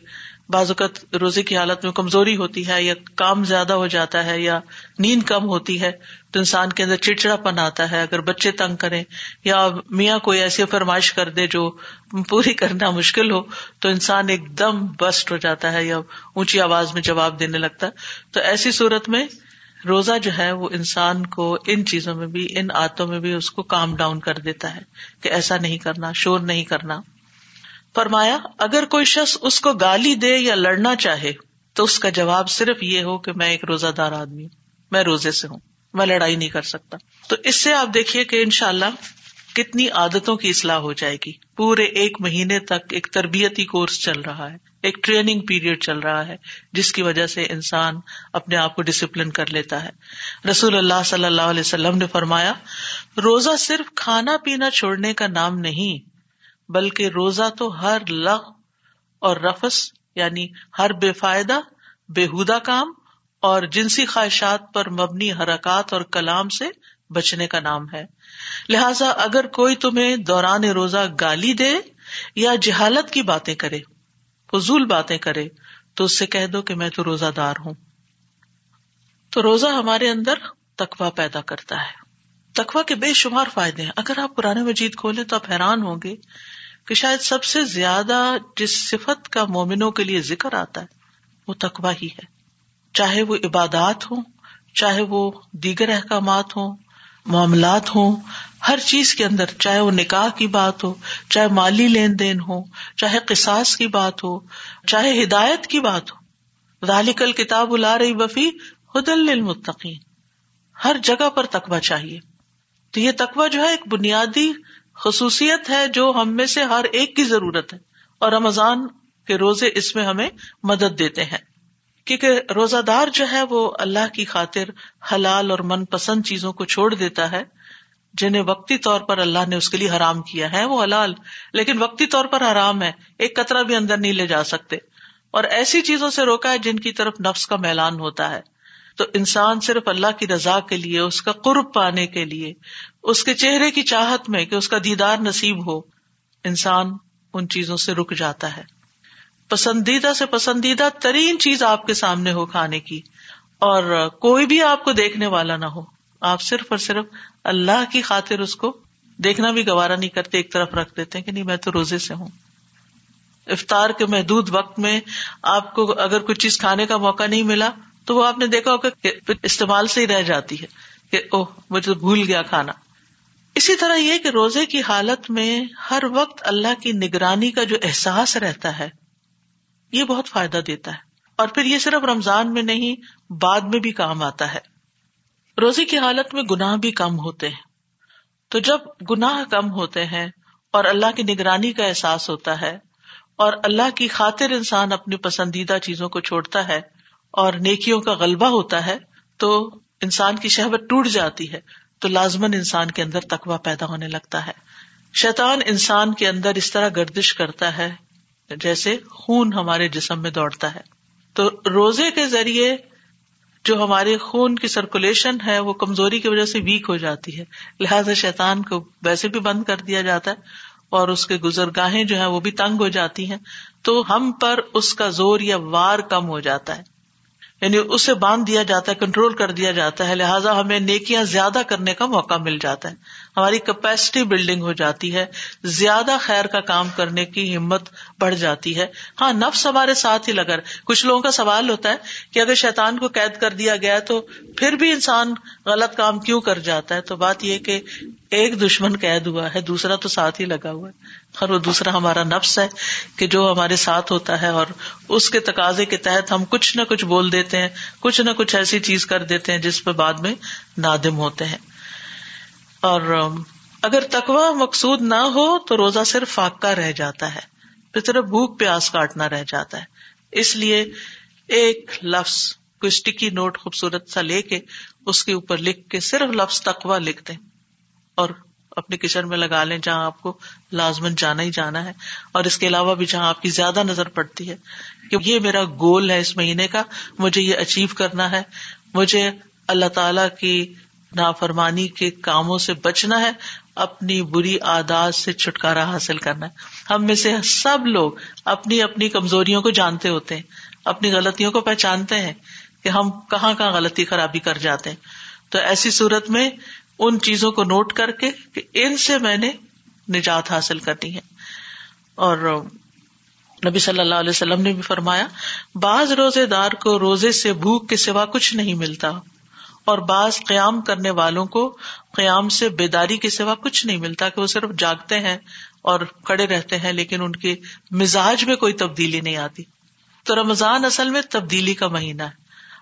بعض اوقات روزے کی حالت میں کمزوری ہوتی ہے یا کام زیادہ ہو جاتا ہے یا نیند کم ہوتی ہے تو انسان کے اندر چڑچڑا پن آتا ہے۔ اگر بچے تنگ کریں یا میاں کوئی ایسی فرمائش کر دے جو پوری کرنا مشکل ہو، تو انسان ایک دم بسٹ ہو جاتا ہے یا اونچی آواز میں جواب دینے لگتا ہے۔ تو ایسی صورت میں روزہ جو ہے وہ انسان کو ان چیزوں میں بھی، ان آتوں میں بھی اس کو کام ڈاؤن کر دیتا ہے کہ ایسا نہیں کرنا، شور نہیں کرنا۔ فرمایا، اگر کوئی شخص اس کو گالی دے یا لڑنا چاہے تو اس کا جواب صرف یہ ہو کہ میں ایک روزہ دار آدمی ہوں، میں روزے سے ہوں، میں لڑائی نہیں کر سکتا۔ تو اس سے آپ دیکھیے کہ ان شاء اللہ کتنی عادتوں کی اصلاح ہو جائے گی۔ پورے ایک مہینے تک ایک تربیتی کورس چل رہا ہے۔ ایک ٹریننگ پیریڈ چل رہا ہے، جس کی وجہ سے انسان اپنے آپ کو ڈسپلن کر لیتا ہے۔ رسول اللہ صلی اللہ علیہ وسلم نے فرمایا، روزہ صرف کھانا پینا چھوڑنے کا نام نہیں، بلکہ روزہ تو ہر لغ اور رفس یعنی ہر بے فائدہ بےحدہ کام اور جنسی خواہشات پر مبنی حرکات اور کلام سے بچنے کا نام ہے۔ لہذا اگر کوئی تمہیں دوران روزہ گالی دے یا جہالت کی باتیں کرے فضول باتیں کرے تو اس سے کہہ دو کہ میں تو روزہ دار ہوں۔ تو روزہ ہمارے اندر تقوا پیدا کرتا ہے۔ تقوا کے بے شمار فائدے ہیں۔ اگر آپ پرانے مجید کھولیں تو آپ حیران ہوں گے کہ شاید سب سے زیادہ جس صفت کا مومنوں کے لیے ذکر آتا ہے، وہ تقوا ہی ہے۔ چاہے وہ عبادات ہوں، چاہے وہ دیگر احکامات ہوں، معاملات ہوں ہر چیز کے اندر، چاہے وہ نکاح کی بات ہو، چاہے مالی لین دین ہو، چاہے قصاص کی بات ہو، چاہے ہدایت کی بات ہو ذالکل کتاب الا رہی وفی حدل المتقین ہر جگہ پر تقوا چاہیے۔ تو یہ تقوا جو ہے، ایک بنیادی خصوصیت ہے جو ہم میں سے ہر ایک کی ضرورت ہے۔ اور رمضان کے روزے اس میں ہمیں مدد دیتے ہیں۔ کیونکہ روزہ دار جو ہے، وہ اللہ کی خاطر حلال اور من پسند چیزوں کو چھوڑ دیتا ہے۔ جنہیں وقتی طور پر اللہ نے اس کے لیے حرام کیا ہے، وہ حلال، لیکن وقتی طور پر حرام ہے، ایک قطرہ بھی اندر نہیں لے جا سکتے۔ اور ایسی چیزوں سے روکا ہے جن کی طرف نفس کا میلان ہوتا ہے۔ تو انسان صرف اللہ کی رضا کے لیے، اس کا قرب پانے کے لیے، اس کے چہرے کی چاہت میں کہ اس کا دیدار نصیب ہو، انسان ان چیزوں سے رک جاتا ہے۔ پسندیدہ سے پسندیدہ ترین چیز آپ کے سامنے ہو کھانے کی، اور کوئی بھی آپ کو دیکھنے والا نہ ہو، آپ صرف اور صرف اللہ کی خاطر اس کو دیکھنا بھی گوارا نہیں کرتے، ایک طرف رکھ دیتے ہیں کہ نہیں، میں تو روزے سے ہوں۔ افطار کے محدود وقت میں آپ کو اگر کوئی چیز کھانے کا موقع نہیں ملا، تو وہ آپ نے دیکھا ہوگا کہ استعمال سے ہی رہ جاتی ہے کہ اوہ، مجھے بھول گیا کھانا۔ اسی طرح یہ کہ روزے کی حالت میں ہر وقت اللہ کی نگرانی کا جو احساس رہتا ہے، یہ بہت فائدہ دیتا ہے۔ اور پھر یہ صرف رمضان میں نہیں، بعد میں بھی کام آتا ہے۔ روزے کی حالت میں گناہ بھی کم ہوتے ہیں۔ تو جب گناہ کم ہوتے ہیں اور اللہ کی نگرانی کا احساس ہوتا ہے اور اللہ کی خاطر انسان اپنی پسندیدہ چیزوں کو چھوڑتا ہے اور نیکیوں کا غلبہ ہوتا ہے، تو انسان کی شہبت ٹوٹ جاتی ہے۔ تو لازمن انسان کے اندر تقوا پیدا ہونے لگتا ہے۔ شیطان انسان کے اندر اس طرح گردش کرتا ہے جیسے خون ہمارے جسم میں دوڑتا ہے۔ تو روزے کے ذریعے جو ہمارے خون کی سرکولیشن ہے، وہ کمزوری کی وجہ سے ویک ہو جاتی ہے۔ لہٰذا شیطان کو ویسے بھی بند کر دیا جاتا ہے اور اس کے گزرگاہیں جو ہے وہ بھی تنگ ہو جاتی ہیں۔ تو ہم پر اس کا زور یا وار کم ہو جاتا ہے۔ یعنی اسے باندھ دیا جاتا ہے کنٹرول کر دیا جاتا ہے۔ لہٰذا ہمیں نیکیاں زیادہ کرنے کا موقع مل جاتا ہے۔ ہماری کیپیسٹی بلڈنگ ہو جاتی ہے، زیادہ خیر کا کام کرنے کی ہمت بڑھ جاتی ہے۔ ہاں نفس ہمارے ساتھ ہی لگا۔ کچھ لوگوں کا سوال ہوتا ہے کہ اگر شیطان کو قید کر دیا گیا تو پھر بھی انسان غلط کام کیوں کر جاتا ہے؟ تو بات یہ کہ ایک دشمن قید ہوا ہے، دوسرا تو ساتھ ہی لگا ہوا ہے۔ اور وہ دوسرا ہمارا نفس ہے کہ جو ہمارے ساتھ ہوتا ہے اور اس کے تقاضے کے تحت ہم کچھ نہ کچھ بول دیتے ہیں، کچھ نہ کچھ ایسی چیز کر دیتے ہیں جس پہ بعد میں نادم ہوتے ہیں۔ اور اگر تقوا مقصود نہ ہو تو روزہ صرف فاقہ رہ جاتا ہے، پھر صرف بھوک پیاس کاٹنا رہ جاتا ہے۔ اس لیے ایک لفظ کوئی اسٹکی نوٹ خوبصورت سا لے کے اس کے اوپر لکھ کے صرف لفظ تقوا لکھ دیں۔ اور اپنے کچن میں لگا لیں جہاں آپ کو لازمن جانا ہی جانا ہے۔ اور اس کے علاوہ بھی جہاں آپ کی زیادہ نظر پڑتی ہے۔ کہ یہ میرا گول ہے اس مہینے کا، مجھے یہ اچیو کرنا ہے۔ مجھے اللہ تعالی کی نافرمانی کے کاموں سے بچنا ہے، اپنی بری عادات سے چھٹکارا حاصل کرنا ہے۔ ہم میں سے سب لوگ اپنی اپنی کمزوریوں کو جانتے ہوتے ہیں، اپنی غلطیوں کو پہچانتے ہیں کہ ہم کہاں کہاں غلطی خرابی کر جاتے ہیں۔ تو ایسی صورت میں ان چیزوں کو نوٹ کر کے کہ ان سے میں نے نجات حاصل کرنی ہے۔ اور نبی صلی اللہ علیہ وسلم نے بھی فرمایا، بعض روزے دار کو روزے سے بھوک کے سوا کچھ نہیں ملتا۔ اور بعض قیام کرنے والوں کو قیام سے بیداری کے سوا کچھ نہیں ملتا کہ وہ صرف جاگتے ہیں اور کڑے رہتے ہیں، لیکن ان کے مزاج میں کوئی تبدیلی نہیں آتی۔ تو رمضان اصل میں تبدیلی کا مہینہ ہے۔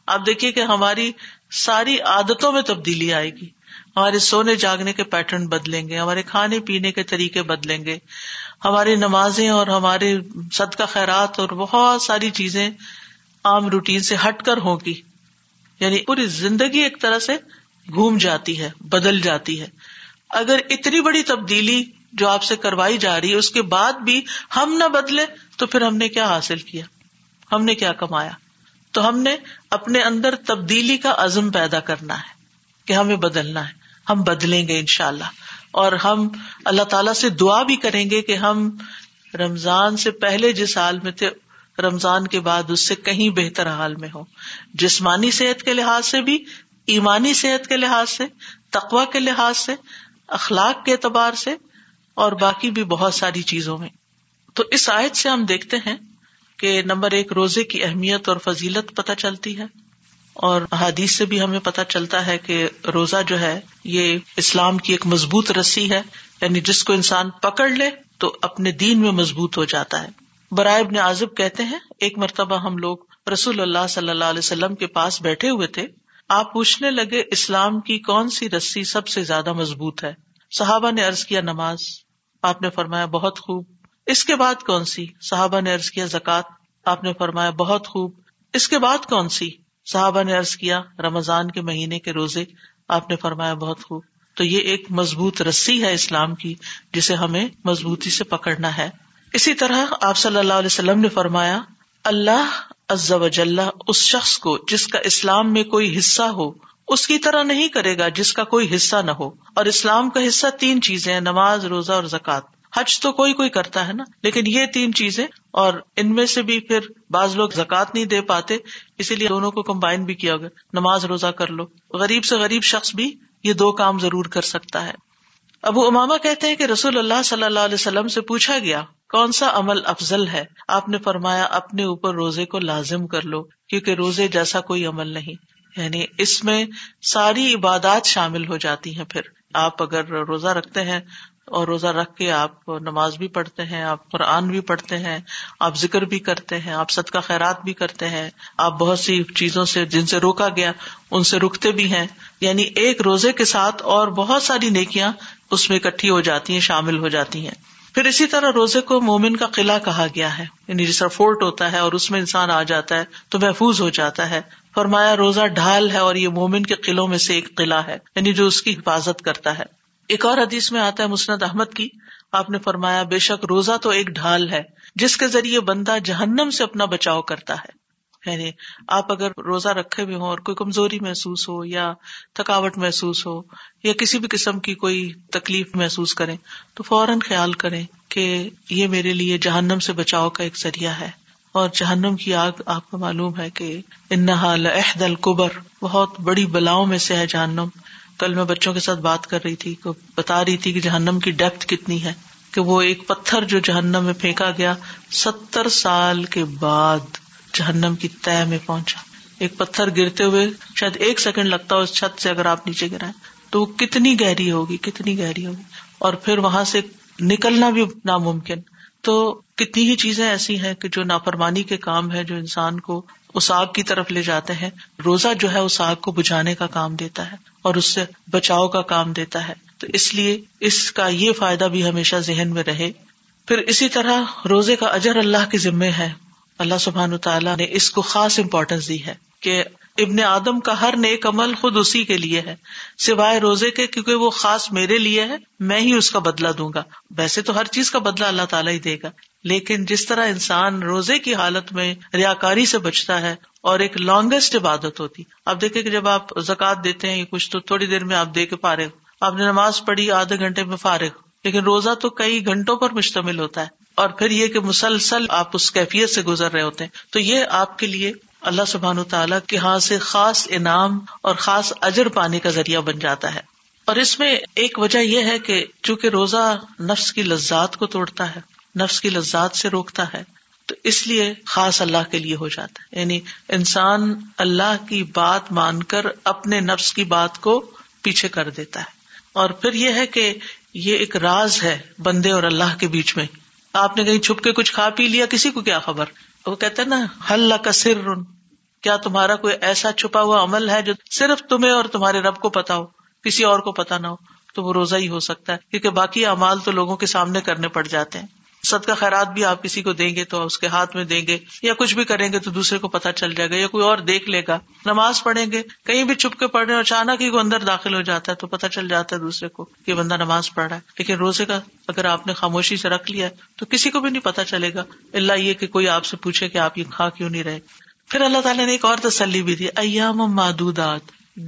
آپ دیکھیے کہ ہماری ساری عادتوں میں تبدیلی آئے گی۔ ہمارے سونے جاگنے کے پیٹرن بدلیں گے، ہمارے کھانے پینے کے طریقے بدلیں گے۔ ہماری نمازیں اور ہمارے صدقہ خیرات اور بہت ساری چیزیں عام روٹین سے ہٹ کر ہوگی یعنی پوری زندگی ایک طرح سے گھوم جاتی ہے، بدل جاتی ہے۔ اگر اتنی بڑی تبدیلی جو آپ سے کروائی جا رہی ہے، اس کے بعد بھی ہم نہ بدلے تو پھر ہم نے کیا حاصل کیا؟ ہم نے کیا کمایا؟ تو ہم نے اپنے اندر تبدیلی کا عزم پیدا کرنا ہے کہ ہمیں بدلنا ہے۔ ہم بدلیں گے ان شاء اللہ اور ہم اللہ تعالی سے دعا بھی کریں گے کہ ہم رمضان سے پہلے جس حال میں تھے رمضان کے بعد اس سے کہیں بہتر حال میں ہو۔ جسمانی صحت کے لحاظ سے بھی، ایمانی صحت کے لحاظ سے تقوا کے لحاظ سے، اخلاق کے اعتبار سے، اور باقی بھی بہت ساری چیزوں میں۔ تو اس آیت سے ہم دیکھتے ہیں کہ نمبر ایک، روزے کی اہمیت اور فضیلت پتہ چلتی ہے۔ اور حادیث سے بھی ہمیں پتہ چلتا ہے کہ روزہ جو ہے، یہ اسلام کی ایک مضبوط رسی ہے۔ یعنی جس کو انسان پکڑ لے تو اپنے دین میں مضبوط ہو جاتا ہے۔ برائے ابن عازب کہتے ہیں، ایک مرتبہ ہم لوگ رسول اللہ صلی اللہ علیہ وسلم کے پاس بیٹھے ہوئے تھے۔ آپ پوچھنے لگے، اسلام کی کون سی رسی سب سے زیادہ مضبوط ہے؟ صحابہ نے ارض کیا، نماز۔ آپ نے فرمایا، بہت خوب۔ اس کے بعد کون سی؟ صحابہ نے ارض کیا زکات آپ نے فرمایا، بہت خوب۔ اس کے بعد کون سی؟ صحابہ نے ارض کیا، رمضان کے مہینے کے روزے۔ آپ نے فرمایا، بہت خوب۔ تو یہ ایک مضبوط رسی ہے اسلام کی، جسے ہمیں مضبوطی سے پکڑنا ہے۔ اسی طرح آپ صلی اللہ علیہ وسلم نے فرمایا، اللہ عز و جل اس شخص کو جس کا اسلام میں کوئی حصہ ہو، اس کی طرح نہیں کرے گا جس کا کوئی حصہ نہ ہو۔ اور اسلام کا حصہ تین چیزیں ہیں، نماز، روزہ اور زکات حج تو کوئی کوئی کرتا ہے نا، لیکن یہ تین چیزیں، اور ان میں سے بھی پھر بعض لوگ زکات نہیں دے پاتے، اسی لیے دونوں کو کمبائن بھی کیا گیا۔ نماز، روزہ کر لو۔ غریب سے غریب شخص بھی یہ دو کام ضرور کر سکتا ہے۔ ابو اماما کہتے ہیں کہ رسول اللہ صلی اللہ علیہ وسلم سے پوچھا گیا، کون سا عمل افضل ہے؟ آپ نے فرمایا، اپنے اوپر روزے کو لازم کر لو، کیونکہ روزے جیسا کوئی عمل نہیں۔ یعنی اس میں ساری عبادات شامل ہو جاتی ہیں پھر۔ آپ اگر روزہ رکھتے ہیں اور روزہ رکھ کے آپ نماز بھی پڑھتے ہیں، آپ قرآن بھی پڑھتے ہیں، آپ ذکر بھی کرتے ہیں، آپ صدقہ خیرات بھی کرتے ہیں، آپ بہت سی چیزوں سے جن سے روکا گیا، ان سے رکتے بھی ہیں۔ یعنی ایک روزے کے ساتھ اور بہت ساری نیکیاں اس میں اکٹھی ہو جاتی ہیں، شامل ہو جاتی ہیں۔ پھر اسی طرح روزے کو مومن کا قلعہ کہا گیا ہے۔ یعنی جس طرح فورٹ ہوتا ہے اور اس میں انسان آ جاتا ہے تو محفوظ ہو جاتا ہے۔ فرمایا، روزہ ڈھال ہے اور یہ مومن کے قلعوں میں سے ایک قلعہ ہے یعنی جو اس کی حفاظت کرتا ہے۔ ایک اور حدیث میں آتا ہے مسند احمد کی۔ آپ نے فرمایا، بے شک روزہ تو ایک ڈھال ہے، جس کے ذریعے بندہ جہنم سے اپنا بچاؤ کرتا ہے۔ یعنی آپ اگر روزہ رکھے ہوئے ہوں اور کوئی کمزوری محسوس ہو یا تھکاوٹ محسوس ہو یا کسی بھی قسم کی کوئی تکلیف محسوس کریں، تو فوراً خیال کریں کہ یہ میرے لیے جہنم سے بچاؤ کا ایک ذریعہ ہے۔ اور جہنم کی آگ آپ کو معلوم ہے کہ انحا لحد القبر، بہت بڑی بلاؤں میں سے ہے جہنم۔ کل میں بچوں کے ساتھ بات کر رہی تھی بتا رہی تھی کہ جہنم کی ڈیپتھ کتنی ہے، کہ وہ ایک پتھر جو جہنم میں پھینکا گیا ستر سال کے بعد۔ جہنم کی طے میں پہنچا۔ ایک پتھر گرتے ہوئے شاید ایک سیکنڈ لگتا اس چھت سے اگر آپ نیچے گرائے تو وہ کتنی گہری ہوگی، کتنی گہری ہوگی۔ اور پھر وہاں سے نکلنا بھی ناممکن۔ تو کتنی ہی چیزیں ایسی ہیں کہ جو نافرمانی کے کام ہے جو انسان کو اس آگ کی طرف لے جاتے ہیں، روزہ جو ہے اس آگ کو بجھانے کا کام دیتا ہے اور اس سے بچاؤ کا کام دیتا ہے۔ تو اس لیے اس کا یہ فائدہ بھی ہمیشہ ذہن میں رہے۔ پھر اسی طرح روزے کا اجر اللہ کے ذمے ہے۔ اللہ سبحان تعالیٰ نے اس کو خاص امپورٹینس دی ہے کہ ابن آدم کا ہر نیک عمل خود اسی کے لیے ہے، سوائے روزے کے، کیونکہ وہ خاص میرے لیے ہے، میں ہی اس کا بدلا دوں گا۔ ویسے تو ہر چیز کا بدلا اللہ تعالیٰ ہی دے گا۔ لیکن جس طرح انسان روزے کی حالت میں ریا کاری سے بچتا ہے اور ایک لانگیسٹ عبادت ہوتی اب دیکھیں کہ جب آپ زکات دیتے ہیں کچھ، تو تھوڑی دیر میں آپ دے کے فارغ۔ آپ نے نماز پڑھی، آدھے گھنٹے میں فارغ۔ لیکن روزہ تو کئی گھنٹوں پر مشتمل ہوتا ہے۔ اور پھر یہ کہ مسلسل آپ اس کیفیت سے گزر رہے ہوتے ہیں۔ تو یہ آپ کے لیے اللہ سبحان تعالیٰ کے ہاں سے خاص انعام اور خاص اجر پانے کا ذریعہ بن جاتا ہے۔ اور اس میں ایک وجہ یہ ہے کہ چونکہ روزہ نفس کی لذات کو توڑتا ہے، نفس کی لذات سے روکتا ہے، تو اس لیے خاص اللہ کے لیے ہو جاتا ہے۔ یعنی انسان اللہ کی بات مان کر اپنے نفس کی بات کو پیچھے کر دیتا ہے۔ اور پھر یہ ہے کہ یہ ایک راز ہے بندے اور اللہ کے بیچ میں۔ آپ نے کہیں چھپ کے کچھ کھا پی لیا؟ کسی کو کیا خبر؟ وہ کہتے نا حل کا سر؟ کیا تمہارا کوئی ایسا چھپا ہوا عمل ہے جو صرف تمہیں اور تمہارے رب کو پتا ہو؟ کسی اور کو پتا نہ ہو، تو وہ روزہ ہی ہو سکتا ہے، کیونکہ باقی امال تو لوگوں کے سامنے کرنے پڑ جاتے ہیں۔ سد کا خیرات بھی آپ کسی کو دیں گے تو اس کے ہاتھ میں دیں گے، یا کچھ بھی کریں گے تو دوسرے کو پتا چل جائے گا، یا کوئی اور دیکھ لے گا۔ نماز پڑھیں گے، کہیں بھی چھپ کے پڑھ رہے اچانک ہی وہ اندر داخل ہو جاتا ہے تو پتا چل جاتا ہے دوسرے کو کہ بندہ نماز پڑھ رہا ہے۔ لیکن روزے کا اگر آپ نے خاموشی سے رکھ لیا تو کسی کو بھی نہیں پتا چلے گا۔ اللہ یہ کہ کوئی آپ سے پوچھے کہ آپ یہ کھا کیوں نہیں رہے۔ پھر اللہ تعالیٰ نے ایک اور تسلی بھی دی، ایام مادودات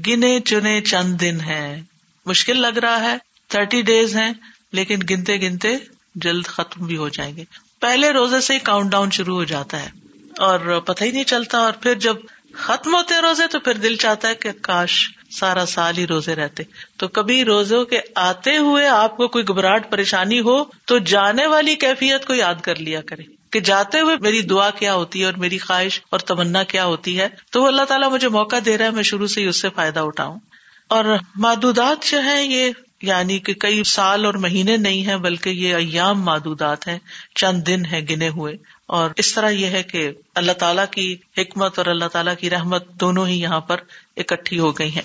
گنے چنے چند دن ہے مشکل لگ رہا ہے، تھرٹی ڈیز ہیں، لیکن گنتے گنتے جلد ختم بھی ہو جائیں گے۔ پہلے روزے سے ہی کاؤنٹ ڈاؤن شروع ہو جاتا ہے اور پتہ ہی نہیں چلتا اور پھر جب ختم ہوتے روزے تو پھر دل چاہتا ہے کہ کاش سارا سال ہی روزے رہتے۔ تو کبھی روزوں کے آتے ہوئے آپ کو کوئی گھبراہٹ پریشانی ہو تو جانے والی کیفیت کو یاد کر لیا کرے کہ جاتے ہوئے میری دعا کیا ہوتی ہے اور میری خواہش اور تمنا کیا ہوتی ہے۔ تو وہ اللہ تعالیٰ مجھے موقع دے رہا ہے، میں شروع سے ہی اس سے فائدہ اٹھاؤں۔ اور مادودات جو ہے یہ یعنی کہ کئی سال اور مہینے نہیں ہے بلکہ یہ ایام مادودات ہیں، چند دن ہے گنے ہوئے۔ اور اس طرح یہ ہے کہ اللہ تعالیٰ کی حکمت اور اللہ تعالیٰ کی رحمت دونوں ہی یہاں پر اکٹھی ہو گئی ہیں۔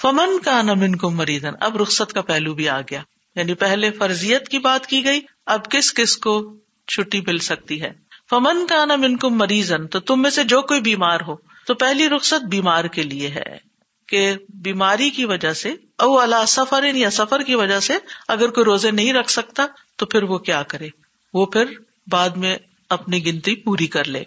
فمن کا نمن کو مریدن اب رخصت کا پہلو بھی آ گیا۔ یعنی پہلے فرضیت کی بات کی گئی، اب کس کس کو چھٹی مل سکتی ہے۔ فمن کا نمن کو مریضن تو تم میں سے جو کوئی بیمار ہو، تو پہلی رخصت بیمار کے لیے ہے۔ کہ بیماری کی وجہ سے او اللہ سفر یا سفر کی وجہ سے اگر کوئی روزے نہیں رکھ سکتا تو پھر وہ کیا کرے؟ وہ پھر بعد میں اپنی گنتی پوری کر لے۔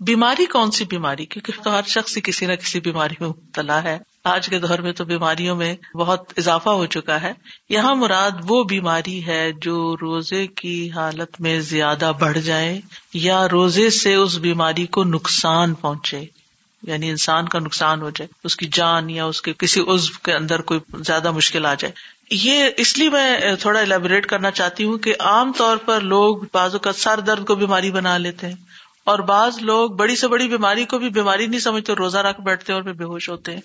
بیماری کون سی بیماری؟ کیونکہ تو ہر شخص کسی نہ کسی بیماری میں مبتلا ہے۔ آج کے دور میں تو بیماریوں میں بہت اضافہ ہو چکا ہے۔ یہاں مراد وہ بیماری ہے جو روزے کی حالت میں زیادہ بڑھ جائے یا روزے سے اس بیماری کو نقصان پہنچے۔ یعنی انسان کا نقصان ہو جائے، اس کی جان یا اس کے کسی عزب کے اندر کوئی زیادہ مشکل آ جائے۔ یہ اس لیے میں تھوڑا الیبوریٹ کرنا چاہتی ہوں کہ عام طور پر لوگ بازو کا سر درد کو بیماری بنا لیتے ہیں اور بعض لوگ بڑی سے بڑی بیماری کو بھی بیماری نہیں سمجھتے روزہ رکھ بیٹھتے اور بے ہوش ہوتے ہیں۔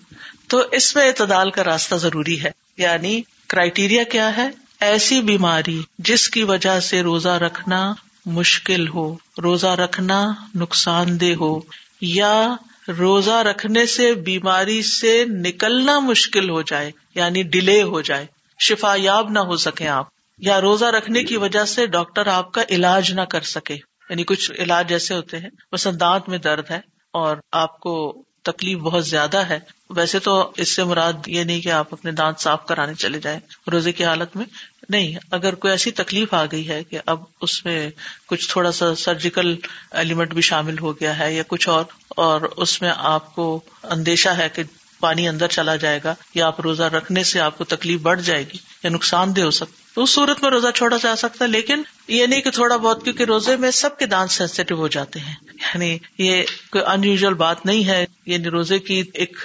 تو اس میں اعتدال کا راستہ ضروری ہے۔ یعنی کرائٹیریا کیا ہے؟ ایسی بیماری جس کی وجہ سے روزہ رکھنا مشکل ہو، روزہ رکھنا نقصان دہ ہو یا روزہ رکھنے سے بیماری سے نکلنا مشکل ہو جائے یعنی ڈیلے ہو جائے، شفا یاب نہ ہو سکے آپ، یا روزہ رکھنے کی وجہ سے ڈاکٹر آپ کا علاج نہ کر سکے یعنی کچھ علاج جیسے ہوتے ہیں، مثلا دانت میں درد ہے اور آپ کو تکلیف بہت زیادہ ہے، ویسے تو اس سے مراد یہ نہیں کہ آپ اپنے دانت صاف کرانے چلے جائیں، روزے کی حالت میں نہیں۔ اگر کوئی ایسی تکلیف آ گئی ہے کہ اب اس میں کچھ تھوڑا سا سرجیکل ایلیمنٹ بھی شامل ہو گیا ہے یا کچھ اور اور اس میں آپ کو اندیشہ ہے کہ پانی اندر چلا جائے گا یا آپ روزہ رکھنے سے آپ کو تکلیف بڑھ جائے گی یا نقصان دہ ہو سکتا تو اس صورت میں روزہ چھوڑا جا سکتا ہے، لیکن یہ نہیں کہ تھوڑا بہت، کیونکہ روزے میں سب کے دانت سینسیٹیو ہو جاتے ہیں۔ یعنی یہ کوئی ان بات نہیں ہے یعنی روزے کی ایک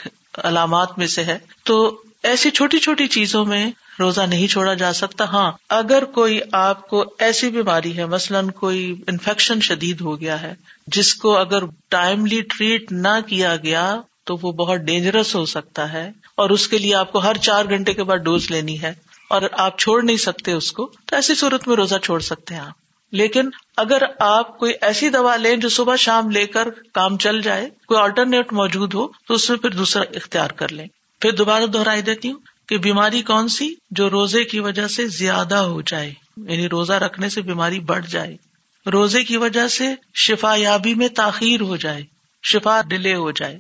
علامات میں سے ہے۔ تو ایسی چھوٹی چھوٹی چیزوں میں روزہ نہیں چھوڑا جا سکتا۔ ہاں اگر کوئی آپ کو ایسی بیماری ہے، مثلاً کوئی انفیکشن شدید ہو گیا ہے، جس کو اگر ٹائملی ٹریٹ نہ کیا گیا، تو وہ بہت ڈینجرس ہو سکتا ہے۔ اور اس کے لیے آپ کو ہر چار گھنٹے کے بعد ڈوز لینی ہے۔ اور آپ چھوڑ نہیں سکتے اس کو، تو ایسی صورت میں روزہ چھوڑ سکتے ہیں آپ۔ لیکن اگر آپ کوئی ایسی دوا لیں جو صبح شام لے کر کام چل جائے، کوئی آلٹرنیٹ موجود ہو، تو اس میں پھر دوسرا اختیار کر لیں۔ پھر دوبارہ دوہرائی دیتی ہوں کہ بیماری کون سی جو روزے کی وجہ سے زیادہ ہو جائے۔ یعنی روزہ رکھنے سے بیماری بڑھ جائے۔ روزے کی وجہ سے شفا یابی میں تاخیر ہو جائے، شفا ڈیلے ہو جائے،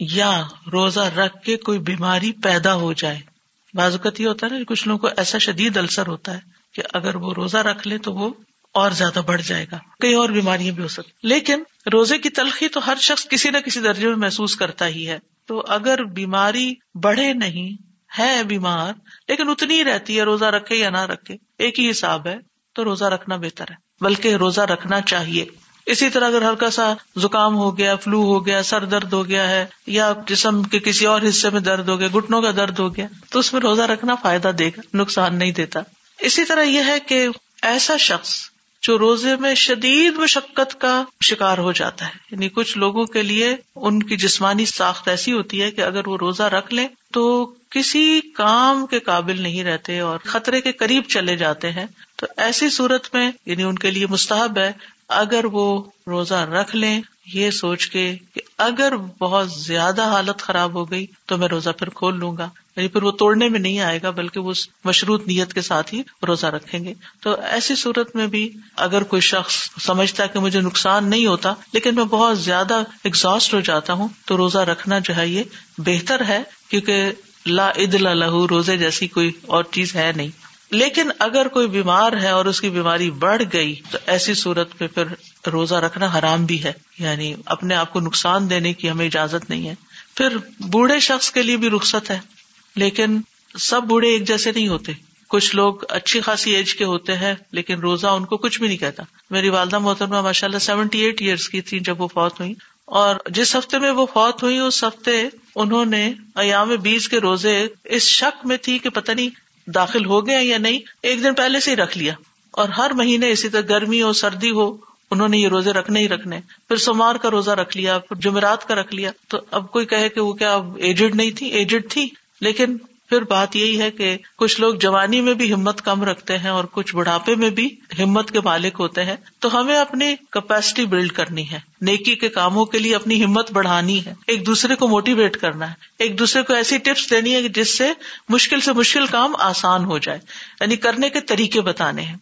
یا روزہ رکھ کے کوئی بیماری پیدا ہو جائے۔ بازوقت یہ ہوتا ہے نا کچھ لوگوں کو ایسا شدید السر ہوتا ہے کہ اگر وہ روزہ رکھ لے تو وہ اور زیادہ بڑھ جائے گا، کئی اور بیماریاں بھی ہو سکتی لیکن روزے کی تلخی تو ہر شخص کسی نہ کسی درجے میں محسوس کرتا ہی ہے۔ تو اگر بیماری بڑھے نہیں، ہے بیمار، لیکن اتنی ہی رہتی ہے، روزہ رکھے یا نہ رکھے، ایک ہی حساب ہے، تو روزہ رکھنا بہتر ہے۔ بلکہ روزہ رکھنا چاہیے۔ اسی طرح اگر ہلکا سا زکام ہو گیا فلو ہو گیا، سر درد ہو گیا ہے، یا جسم کے کسی اور حصے میں درد ہو گیا گٹنوں کا درد ہو گیا، تو اس میں روزہ رکھنا فائدہ دے گا، نقصان نہیں دیتا۔ اسی طرح یہ ہے کہ ایسا شخص جو روزے میں شدید مشقت کا شکار ہو جاتا ہے یعنی کچھ لوگوں کے لیے ان کی جسمانی ساخت ایسی ہوتی ہے کہ اگر وہ روزہ رکھ لیں تو کسی کام کے قابل نہیں رہتے اور خطرے کے قریب چلے جاتے ہیں۔ تو ایسی صورت میں یعنی ان کے لیے مستحب ہے اگر وہ روزہ رکھ لیں، یہ سوچ کے کہ اگر بہت زیادہ حالت خراب ہو گئی تو میں روزہ پھر کھول لوں گا۔ یعنی پھر وہ توڑنے میں نہیں آئے گا، بلکہ وہ مشروط نیت کے ساتھ ہی روزہ رکھیں گے۔ تو ایسی صورت میں بھی اگر کوئی شخص سمجھتا ہے کہ مجھے نقصان نہیں ہوتا، لیکن میں بہت زیادہ ایگزاسٹ ہو جاتا ہوں، تو روزہ رکھنا جو ہے، یہ بہتر ہے، کیونکہ لا عد لہو روزے جیسی کوئی اور چیز ہے نہیں۔ لیکن اگر کوئی بیمار ہے اور اس کی بیماری بڑھ گئی، تو ایسی صورت میں پھر روزہ رکھنا حرام بھی ہے۔ یعنی اپنے آپ کو نقصان دینے کی ہمیں اجازت نہیں ہے۔ پھر بوڑھے شخص کے لیے بھی رخصت ہے۔ لیکن سب بوڑھے ایک جیسے نہیں ہوتے۔ کچھ لوگ اچھی خاصی ایج کے ہوتے ہیں، لیکن روزہ ان کو کچھ بھی نہیں کہتا۔ میری والدہ محترمہ ماشاء اللہ سیونٹی ایٹ ایئرس کی تھی جب وہ فوت ہوئی اور جس ہفتے میں وہ فوت ہوئی اس ہفتے انہوں نے ایام بیس کے روزے اس شک میں تھی کہ پتہ نہیں داخل ہو گئے یا نہیں، ایک دن پہلے سے ہی رکھ لیا۔ اور ہر مہینے اسی طرح گرمی ہو، سردی ہو، انہوں نے یہ روزے رکھنے ہی رکھنے۔ پھر سوموار کا روزہ رکھ لیا، پھر جمعرات کا رکھ لیا۔ تو اب کوئی کہے کہ وہ کیا اب ایجڈ نہیں تھی؟ ایجڈ تھی، لیکن پھر بات یہی ہے کہ کچھ لوگ جوانی میں بھی ہمت کم رکھتے ہیں اور کچھ بڑھاپے میں بھی ہمت کے مالک ہوتے ہیں، تو ہمیں اپنی کیپیسٹی بلڈ کرنی ہے۔ نیکی کے کاموں کے لیے اپنی ہمت بڑھانی ہے۔ ایک دوسرے کو موٹیویٹ کرنا ہے۔ ایک دوسرے کو ایسی ٹپس دینی ہے جس سے مشکل سے مشکل کام آسان ہو جائے۔ یعنی کرنے کے طریقے بتانے ہیں۔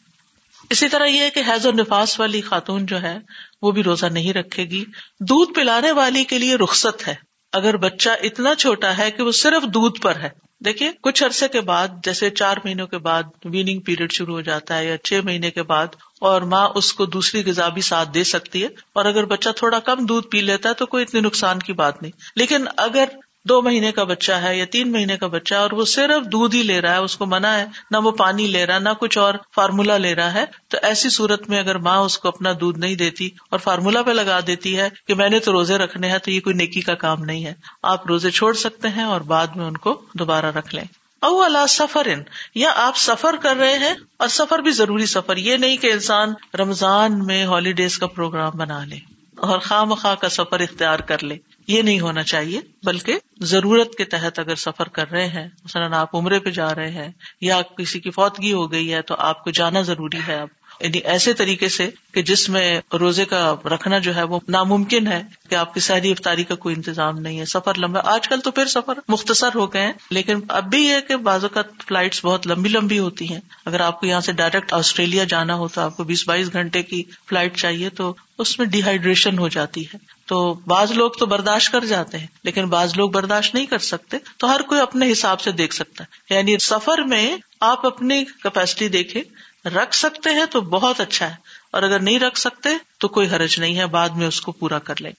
اسی طرح یہ ہے کہ حیض و نفاس والی خاتون جو ہے، وہ بھی روزہ نہیں رکھے گی۔ دودھ پلانے والی کے لیے رخصت ہے۔ اگر بچہ اتنا چھوٹا ہے کہ وہ صرف دودھ پر ہے۔ دیکھیے، کچھ عرصے کے بعد، جیسے چار مہینوں کے بعد ویننگ پیریڈ شروع ہو جاتا ہے یا چھ مہینے کے بعد، اور ماں اس کو دوسری غذا بھی ساتھ دے سکتی ہے، اور اگر بچہ تھوڑا کم دودھ پی لیتا ہے تو کوئی اتنے نقصان کی بات نہیں۔ لیکن اگر دو مہینے کا بچہ ہے یا تین مہینے کا بچہ ہے اور وہ صرف دودھ ہی لے رہا ہے، اس کو منع ہے، نہ وہ پانی لے رہا ہے نہ کچھ اور فارمولا لے رہا ہے۔ تو ایسی صورت میں اگر ماں اس کو اپنا دودھ نہیں دیتی اور فارمولا پہ لگا دیتی ہے کہ میں نے تو روزے رکھنے ہیں، تو یہ کوئی نیکی کا کام نہیں ہے۔ آپ روزے چھوڑ سکتے ہیں اور بعد میں ان کو دوبارہ رکھ لیں۔ او اللہ سفر ان یا آپ سفر کر رہے ہیں اور سفر بھی ضروری سفر، یہ نہیں کہ انسان رمضان میں ہالیڈیز کا پروگرام بنا لے اور خواہ مخواہ کا سفر اختیار کر لے۔ یہ نہیں ہونا چاہیے، بلکہ ضرورت کے تحت اگر سفر کر رہے ہیں، مثلاً آپ عمرے پہ جا رہے ہیں، یا کسی کی فوتگی ہو گئی ہے، تو آپ کو جانا ضروری ہے اب۔ یعنی ایسے طریقے سے کہ جس میں روزے کا رکھنا جو ہے وہ ناممکن ہے کہ آپ کی سہری افطاری کا کوئی انتظام نہیں ہے، سفر لمبا۔ آج کل تو پھر سفر مختصر ہو گئے ہیں، لیکن اب بھی یہ کہ بعض اوقات فلائٹس بہت لمبی لمبی ہوتی ہیں۔ اگر آپ کو یہاں سے ڈائریکٹ آسٹریلیا جانا ہو تو آپ کو بیس بائیس گھنٹے کی فلائٹ چاہیے، تو اس میں ڈیہائیڈریشن ہو جاتی ہے۔ تو بعض لوگ تو برداشت کر جاتے ہیں، لیکن بعض لوگ برداشت نہیں کر سکتے، تو ہر کوئی اپنے حساب سے دیکھ سکتا ہے۔ یعنی سفر میں آپ اپنی کیپیسٹی دیکھیں، رکھ سکتے ہیں تو بہت اچھا ہے، اور اگر نہیں رکھ سکتے تو کوئی حرج نہیں ہے، بعد میں اس کو پورا کر لیں۔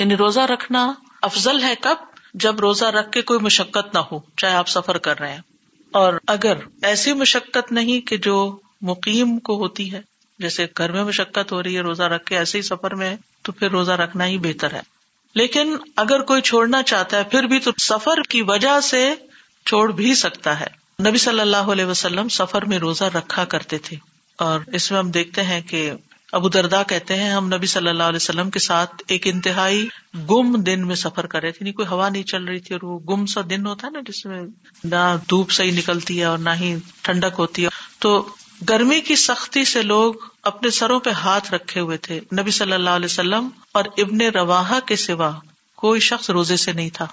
یعنی روزہ رکھنا افضل ہے کب؟ جب روزہ رکھ کے کوئی مشقت نہ ہو، چاہے آپ سفر کر رہے ہیں۔ اور اگر ایسی مشقت نہیں کہ جو مقیم کو ہوتی ہے، جیسے گھر میں مشقت ہو رہی ہے، روزہ رکھ کے ایسے ہی سفر میں تو پھر روزہ رکھنا ہی بہتر ہے۔ لیکن اگر کوئی چھوڑنا چاہتا ہے، پھر بھی تو سفر کی وجہ سے چھوڑ بھی سکتا ہے۔ نبی صلی اللہ علیہ وسلم سفر میں روزہ رکھا کرتے تھے۔ اور اس میں ہم دیکھتے ہیں کہ ابو دردا کہتے ہیں، ہم نبی صلی اللہ علیہ وسلم کے ساتھ ایک انتہائی گم دن میں سفر کر رہے تھے۔ نہیں کوئی ہوا نہیں چل رہی تھی اور وہ گم سا دن ہوتا ہے نا، جس میں نہ دھوپ صحیح نکلتی ہے اور نہ ہی ٹھنڈک ہوتی ہے۔ تو گرمی کی سختی سے لوگ اپنے سروں پہ ہاتھ رکھے ہوئے تھے۔ نبی صلی اللہ علیہ وسلم اور ابن روا کے سوا کوئی شخص روزے سے نہیں تھا۔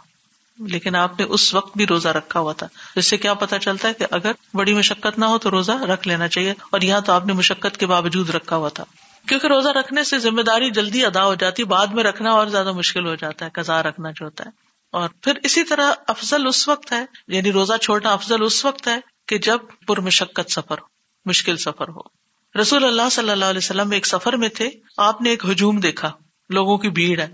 لیکن آپ نے اس وقت بھی روزہ رکھا ہوا تھا۔ جس سے کیا پتا چلتا ہے کہ اگر بڑی مشقت نہ ہو تو روزہ رکھ لینا چاہیے اور یہاں تو آپ نے مشقت کے باوجود رکھا ہوا تھا۔ کیونکہ روزہ رکھنے سے ذمہ داری جلدی ادا ہو جاتی، بعد میں رکھنا اور زیادہ مشکل ہو جاتا ہے کزا رکھنا جو ہوتا ہے۔ اور پھر اسی طرح افضل اس وقت ہے یعنی روزہ چھوڑنا افضل اس وقت ہے کہ جب پر مشقت سفر ہو، مشکل سفر ہو۔ رسول اللہ صلی اللہ علیہ وسلم ایک سفر میں تھے۔ آپ نے ایک ہجوم دیکھا۔ لوگوں کی بھیڑ ہے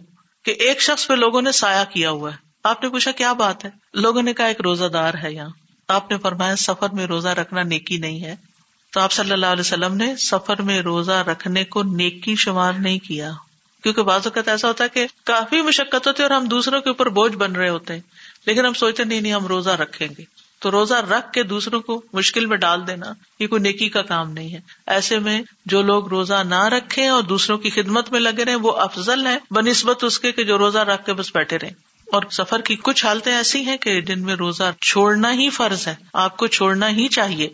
کہ ایک شخص پہ لوگوں نے سایہ کیا ہوا ہے۔ آپ نے پوچھا، کیا بات ہے؟ لوگوں نے کہا، ایک روزہ دار ہے یہاں۔ آپ نے فرمایا، سفر میں روزہ رکھنا نیکی نہیں ہے۔ تو آپ صلی اللہ علیہ وسلم نے سفر میں روزہ رکھنے کو نیکی شمار نہیں کیا۔ کیونکہ بعض اوقات ایسا ہوتا ہے کہ کافی مشقت ہوتی ہے اور ہم دوسروں کے اوپر بوجھ بن رہے ہوتے ہیں۔ لیکن ہم سوچتے نہیں نہیں، ہم روزہ رکھیں گے۔ تو روزہ رکھ کے دوسروں کو مشکل میں ڈال دینا یہ کوئی نیکی کا کام نہیں ہے۔ ایسے میں جو لوگ روزہ نہ رکھے اور دوسروں کی خدمت میں لگے رہے وہ افضل ہے بہ نسبت اس کے جو روزہ رکھ کے بس بیٹھے رہے اور سفر کی کچھ حالتیں ایسی ہیں کہ جن میں روزہ چھوڑنا ہی فرض ہے، آپ کو چھوڑنا ہی چاہیے۔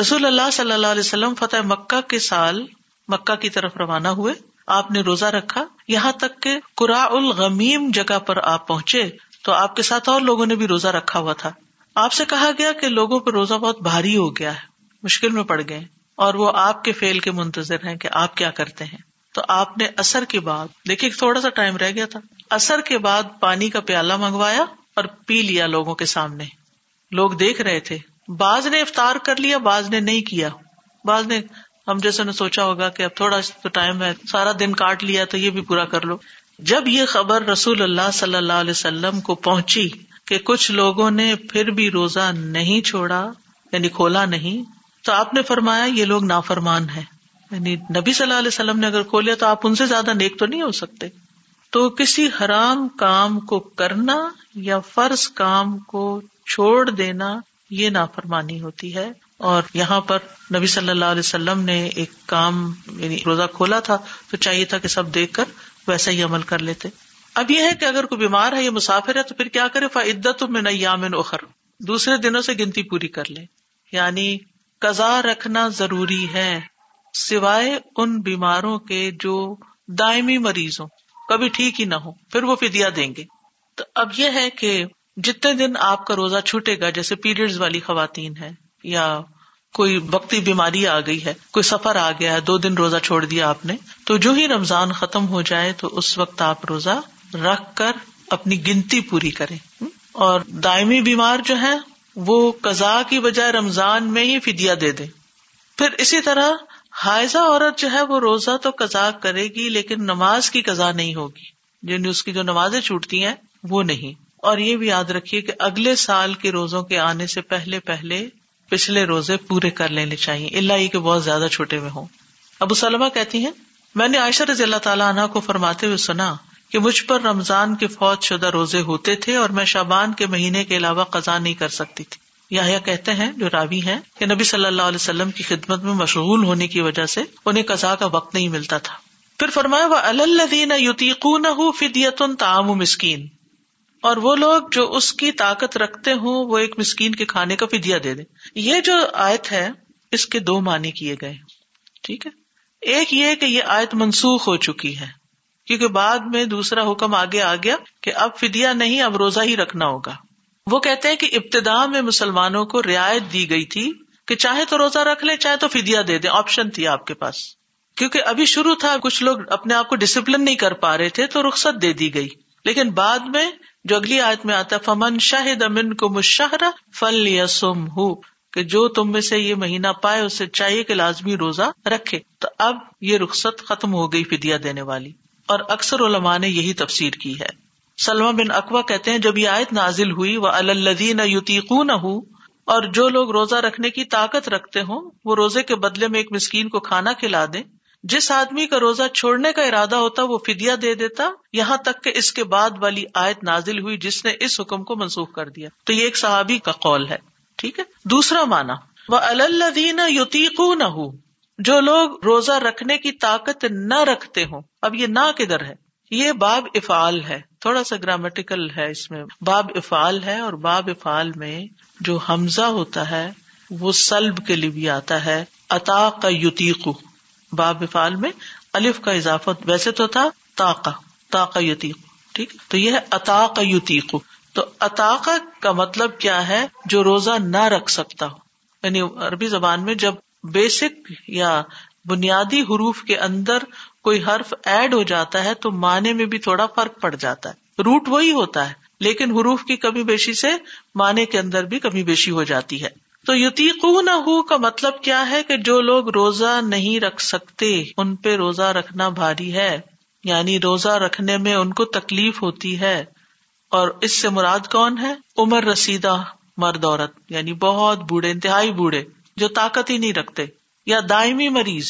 رسول اللہ صلی اللہ علیہ وسلم فتح مکہ کے سال مکہ کی طرف روانہ ہوئے۔ آپ نے روزہ رکھا۔ یہاں تک کہ قرا الغمیم جگہ پر آپ پہنچے تو آپ کے ساتھ اور لوگوں نے بھی روزہ رکھا ہوا تھا۔ آپ سے کہا گیا کہ لوگوں پہ روزہ بہت بھاری ہو گیا ہے، مشکل میں پڑ گئے اور وہ آپ کے فیل کے منتظر ہیں کہ آپ کیا کرتے ہیں۔ تو آپ نے اثر کے بعد، دیکھیے تھوڑا سا ٹائم رہ گیا تھا اثر کے بعد پانی کا پیالہ منگوایا اور پی لیا لوگوں کے سامنے۔ لوگ دیکھ رہے تھے، بعض نے افطار کر لیا، بعض نے نہیں کیا۔ بعض نے، ہم جیسے نے سوچا ہوگا کہ اب تھوڑا تو ٹائم ہے، سارا دن کاٹ لیا تو یہ بھی پورا کر لو۔ جب یہ خبر رسول اللہ صلی اللہ علیہ وسلم کو پہنچی کہ کچھ لوگوں نے پھر بھی روزہ نہیں چھوڑا یعنی کھولا نہیں، تو آپ نے فرمایا یہ لوگ نافرمان ہے یعنی نبی صلی اللہ علیہ وسلم نے اگر کھولیا تو آپ ان سے زیادہ نیک تو نہیں ہو سکتے۔ تو کسی حرام کام کو کرنا یا فرض کام کو چھوڑ دینا یہ نافرمانی ہوتی ہے۔ اور یہاں پر نبی صلی اللہ علیہ وسلم نے ایک کام یعنی روزہ کھولا تھا، تو چاہیے تھا کہ سب دیکھ کر ویسا ہی عمل کر لیتے۔ اب یہ ہے کہ اگر کوئی بیمار ہے یا مسافر ہے تو پھر کیا کرے؟ فعدت میں نیامن اخر دوسرے دنوں سے گنتی پوری کر لے۔ یعنی قزا رکھنا ضروری ہے، سوائے ان بیماروں کے جو دائمی مریض ہوں۔ کبھی ٹھیک ہی نہ ہو پھر وہ فدیا دیں گے۔ تو اب یہ ہے کہ جتنے دن آپ کا روزہ چھوٹے گا، جیسے پیریڈ والی خواتین ہے یا کوئی وقتی بیماری آ گئی ہے، کوئی سفر آ گیا ہے، دو دن روزہ چھوڑ دیا آپ نے، تو جو ہی رمضان ختم ہو جائے تو اس وقت آپ روزہ رکھ کر اپنی گنتی پوری کرے اور دائمی بیمار جو ہے وہ قزا کی بجائے رمضان میں ہی فدیا دے دے پھر اسی طرح حائضہ عورت جو ہے، وہ روزہ تو قزا کرے گی، لیکن نماز کی قزا نہیں ہوگی۔ یعنی اس کی جو نمازیں چھوٹتی ہیں، وہ نہیں۔ اور یہ بھی یاد رکھیے کہ اگلے سال کے روزوں کے آنے سے پہلے پہلے پچھلے روزے پورے کر لینے چاہیے۔ اللہ یہ کہ بہت زیادہ چھوٹے میں ہوں۔ ابو سلمہ کہتی ہیں، میں نے عائشہ رضی اللہ تعالیٰ عنہ کو فرماتے ہوئے سنا کہ مجھ پر رمضان کے فوج شدہ روزے ہوتے تھے اور میں شابان کے مہینے کے علاوہ قزا نہیں کر سکتی تھی۔ یا کہتے ہیں، جو راوی ہیں، کہ نبی صلی اللہ علیہ وسلم کی خدمت میں مشغول ہونے کی وجہ سے انہیں قزا کا وقت نہیں ملتا تھا۔ پھر فرمایا وہ الدین یوتیقون فدیت تعام مسکین اور وہ لوگ جو اس کی طاقت رکھتے ہوں، وہ ایک مسکین کے کھانے کا فدیا دے دیں۔ یہ جو آیت ہے، اس کے دو معنی کیے گئے۔ ٹھیک ہے؟ ایک یہ کہ یہ آیت منسوخ ہو چکی ہے۔ کیونکہ بعد میں دوسرا حکم آگے آ گیا کہ اب فدیا نہیں، اب روزہ ہی رکھنا ہوگا۔ وہ کہتے ہیں کہ ابتدا میں مسلمانوں کو رعایت دی گئی تھی کہ چاہے تو روزہ رکھ لیں، چاہے تو فدیا دے دیں آپشن تھی آپ کے پاس۔ کیونکہ ابھی شروع تھا، کچھ لوگ اپنے آپ کو ڈسپلن نہیں کر پا رہے تھے، تو رخصت دے دی گئی۔ لیکن بعد میں جو اگلی آیت میں آتا فمن شاہد امن کو مشاہرہ فل یا سم ہو کہ جو تم میں سے یہ مہینہ پائے، اسے چاہیے کہ لازمی روزہ رکھے۔ تو اب یہ رخصت ختم ہو گئی فدیا دینے والی۔ اور اکثر علماء نے یہی تفسیر کی ہے۔ سلما بن اقوا کہتے ہیں، جب یہ آیت نازل ہوئی وہ الدین یوتیقو نہ ہو اور جو لوگ روزہ رکھنے کی طاقت رکھتے ہوں، وہ روزے کے بدلے میں ایک مسکین کو کھانا کھلا دیں۔ جس آدمی کا روزہ چھوڑنے کا ارادہ ہوتا، وہ فدیا دے دیتا، یہاں تک کہ اس کے بعد والی آیت نازل ہوئی، جس نے اس حکم کو منسوخ کر دیا۔ تو یہ ایک صحابی کا قول ہے، ٹھیک ہے؟ دوسرا مانا وہ الدین یوتیقو نہ ہو جو لوگ روزہ رکھنے کی طاقت نہ رکھتے ہوں، اب یہ نہ کدھر ہے؟ یہ باب افعال ہے، تھوڑا سا گرامیٹیکل ہے اس میں۔ باب افعال ہے اور باب افعال میں جو حمزہ ہوتا ہے، وہ سلب کے لیے بھی آتا ہے۔ اتا کا یوتیقو باب افعال میں الف کا اضافہ ویسے تو تھا تاقا تاقا یوتیق ٹھیک؟ تو یہ ہے اتا کا یوتیقو تو اطاقا کا مطلب کیا ہے؟ جو روزہ نہ رکھ سکتا ہو یعنی عربی زبان میں جب بیسک یا بنیادی حروف کے اندر کوئی حرف ایڈ ہو جاتا ہے تو معنی میں بھی تھوڑا فرق پڑ جاتا ہے۔ روٹ وہی ہوتا ہے، لیکن حروف کی کمی بیشی سے معنی کے اندر بھی کمی بیشی ہو جاتی ہے۔ تو یتیقو نہ ہو کا مطلب کیا ہے کہ جو لوگ روزہ نہیں رکھ سکتے، ان پہ روزہ رکھنا بھاری ہے۔ یعنی روزہ رکھنے میں ان کو تکلیف ہوتی ہے۔ اور اس سے مراد کون ہے؟ عمر رسیدہ مرد عورت یعنی بہت بوڑھے، انتہائی بوڑھے۔ جو طاقت ہی نہیں رکھتے، یا دائمی مریض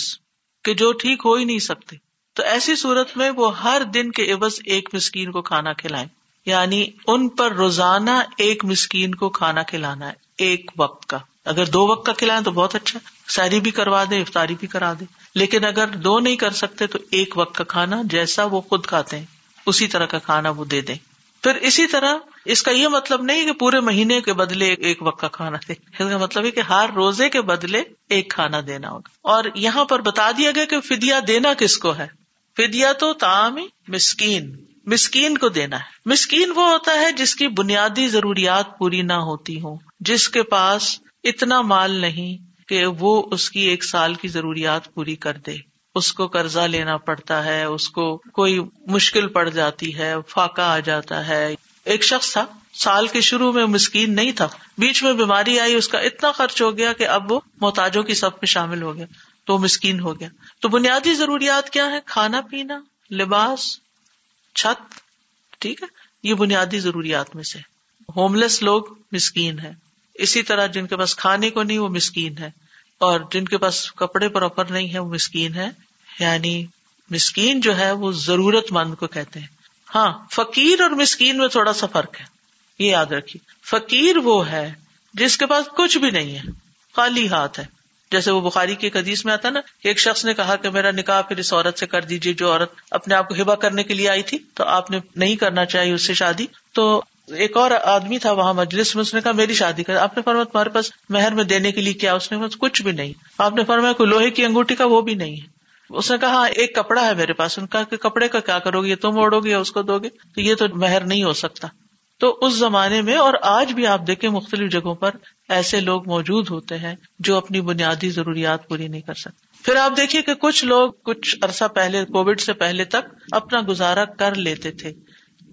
کہ جو ٹھیک ہو ہی نہیں سکتے۔ تو ایسی صورت میں وہ ہر دن کے عوض ایک مسکین کو کھانا کھلائیں۔ یعنی ان پر روزانہ ایک مسکین کو کھانا کھلانا ہے، ایک وقت کا۔ اگر دو وقت کا کھلائیں تو بہت اچھا۔ سیری بھی کروا دے افطاری بھی کرا دے لیکن اگر دو نہیں کر سکتے تو ایک وقت کا کھانا جیسا وہ خود کھاتے ہیں، اسی طرح کا کھانا وہ دے دیں۔ پھر اسی طرح اس کا یہ مطلب نہیں کہ پورے مہینے کے بدلے ایک وقت کا کھانا دے۔ اس کا مطلب ہے کہ ہر روزے کے بدلے ایک کھانا دینا ہوگا۔ اور یہاں پر بتا دیا گیا کہ فدیا دینا کس کو ہے؟ فدیا تو تام مسکین مسکین کو دینا ہے۔ مسکین وہ ہوتا ہے جس کی بنیادی ضروریات پوری نہ ہوتی ہوں، جس کے پاس اتنا مال نہیں کہ وہ اس کی ایک سال کی ضروریات پوری کر دے۔ اس کو قرضہ لینا پڑتا ہے، اس کو کوئی مشکل پڑ جاتی ہے، فاقہ آ جاتا ہے۔ ایک شخص تھا، سال کے شروع میں مسکین نہیں تھا، بیچ میں بیماری آئی، اس کا اتنا خرچ ہو گیا کہ اب وہ محتاجوں کی سب میں شامل ہو گیا، تو مسکین ہو گیا۔ تو بنیادی ضروریات کیا ہے کھانا، پینا، لباس، چھت، ٹھیک ہے؟ یہ بنیادی ضروریات میں سے۔ ہوم لیس لوگ مسکین ہے اسی طرح جن کے پاس کھانے کو نہیں، وہ مسکین ہے اور جن کے پاس کپڑے پراپر نہیں ہے وہ مسکین ہے یعنی مسکین جو ہے، وہ ضرورت مند کو کہتے ہیں۔ ہاں فقیر اور مسکین میں تھوڑا سا فرق ہے۔ یہ یاد رکھیے۔ فقیر وہ ہے جس کے پاس کچھ بھی نہیں ہے، خالی ہاتھ ہے۔ جیسے وہ بخاری کی حدیث میں آتا نا ایک شخص نے کہا کہ میرا نکاح پھر اس عورت سے کر دیجیے جو عورت اپنے آپ کو ہبا کرنے کے لیے آئی تھی، تو آپ نے نہیں کرنا چاہیے اس سے شادی۔ تو ایک اور آدمی تھا وہاں مجلس میں، اس نے کہا، میری شادی کر، آپ نے فرمایا، تمہارے پاس مہر میں دینے کے لیے کیا؟ اس نے کچھ بھی نہیں۔ آپ نے فرمایا، کوئی لوہے کی انگوٹھی کا وہ بھی نہیں ہے۔ اس نے کہا ہاں ایک کپڑا ہے میرے پاس۔ ان کا کہ کپڑے کا کیا کرو گے؟ تم اوڑو گے یا اس کو دو گے؟ تو یہ تو مہر نہیں ہو سکتا۔ تو اس زمانے میں، اور آج بھی آپ دیکھیں، مختلف جگہوں پر ایسے لوگ موجود ہوتے ہیں جو اپنی بنیادی ضروریات پوری نہیں کر سکتے۔ پھر آپ دیکھیے کہ کچھ لوگ کچھ عرصہ پہلے، کووڈ سے پہلے تک اپنا گزارا کر لیتے تھے۔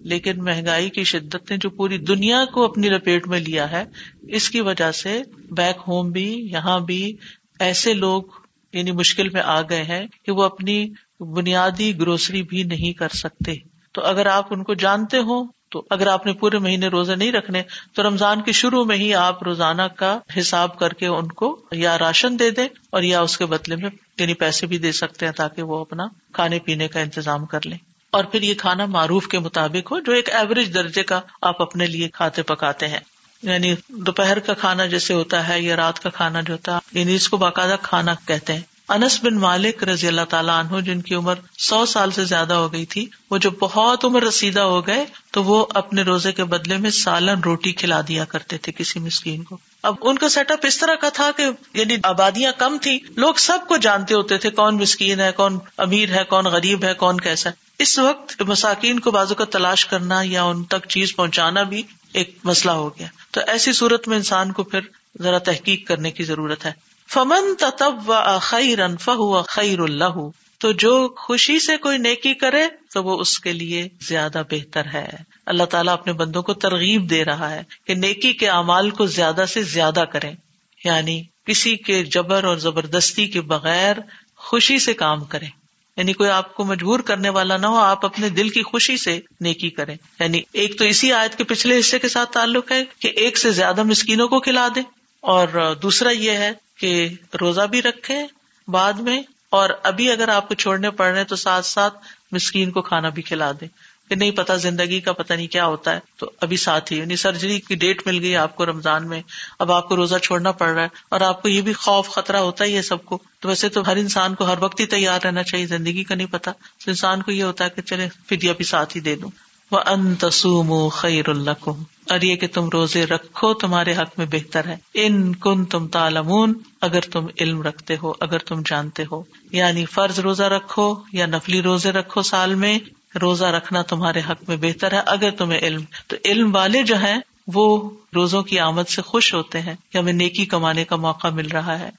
لیکن مہنگائی کی شدت نے جو پوری دنیا کو اپنی لپیٹ میں لیا ہے، اس کی وجہ سے بیک ہوم بھی، یہاں بھی ایسے لوگ یعنی مشکل میں آ گئے ہیں کہ وہ اپنی بنیادی گروسری بھی نہیں کر سکتے۔ تو اگر آپ ان کو جانتے ہو تو اگر آپ نے پورے مہینے روزے نہیں رکھنے، تو رمضان کے شروع میں ہی آپ روزانہ کا حساب کر کے ان کو یا راشن دے دیں اور یا اس کے بدلے میں یعنی پیسے بھی دے سکتے ہیں تاکہ وہ اپنا کھانے پینے کا انتظام کر لیں۔ اور پھر یہ کھانا معروف کے مطابق ہو، جو ایک ایوریج درجے کا آپ اپنے لیے کھاتے پکاتے ہیں۔ یعنی دوپہر کا کھانا جیسے ہوتا ہے یا رات کا کھانا جو ہوتا ہے یعنی اس کو باقاعدہ کھانا کہتے ہیں۔ انس بن مالک رضی اللہ تعالیٰ عنہ، جن کی عمر سو سال سے زیادہ ہو گئی تھی، وہ جو بہت عمر رسیدہ ہو گئے، تو وہ اپنے روزے کے بدلے میں سالن روٹی کھلا دیا کرتے تھے کسی مسکین کو۔ اب ان کا سیٹ اپ اس طرح کا تھا کہ یعنی آبادیاں کم تھی لوگ سب کو جانتے ہوتے تھے کون مسکین ہے، کون امیر ہے، کون غریب ہے، کون کیسا ہے۔ اس وقت مساکین کو بازو کا تلاش کرنا یا ان تک چیز پہنچانا بھی ایک مسئلہ ہو گیا۔ تو ایسی صورت میں انسان کو پھر ذرا تحقیق کرنے کی ضرورت ہے۔ فمن تب و خیر فہو خیر اللہ تو جو خوشی سے کوئی نیکی کرے تو وہ اس کے لیے زیادہ بہتر ہے۔ اللہ تعالیٰ اپنے بندوں کو ترغیب دے رہا ہے کہ نیکی کے اعمال کو زیادہ سے زیادہ کریں۔ یعنی کسی کے جبر اور زبردستی کے بغیر خوشی سے کام کریں۔ یعنی کوئی آپ کو مجبور کرنے والا نہ ہو، آپ اپنے دل کی خوشی سے نیکی کریں۔ یعنی ایک تو اسی آیت کے پچھلے حصے کے ساتھ تعلق ہے کہ ایک سے زیادہ مسکینوں کو کھلا دے اور دوسرا یہ ہے کہ روزہ بھی رکھے بعد میں، اور ابھی اگر آپ کو چھوڑنے پڑ رہے تو ساتھ ساتھ مسکین کو کھانا بھی کھلا دے کہ نہیں پتا زندگی کا پتا نہیں کیا ہوتا ہے۔ تو ابھی ساتھ ہی یعنی سرجری کی ڈیٹ مل گئی آپ کو رمضان میں۔ اب آپ کو روزہ چھوڑنا پڑ رہا ہے۔ اور آپ کو یہ بھی خوف، خطرہ ہوتا ہی ہے سب کو۔ تو ویسے تو ہر انسان کو ہر وقت ہی تیار رہنا چاہیے، زندگی کا نہیں پتا۔ تو انسان کو یہ ہوتا ہے کہ چلے فدیا بھی ساتھ ہی دے دوں۔ وہ ان تسوم خیر اللہ اور یہ کہ تم روزے رکھو، تمہارے حق میں بہتر ہے۔ ان کن تم تالمون اگر تم علم رکھتے ہو، اگر تم جانتے ہو۔ یعنی فرض روزہ رکھو یا نفلی روزے رکھو سال میں۔ روزہ رکھنا تمہارے حق میں بہتر ہے۔ اگر تمہیں علم، تو علم والے جو ہیں، وہ روزوں کی آمد سے خوش ہوتے ہیں کہ ہمیں نیکی کمانے کا موقع مل رہا ہے۔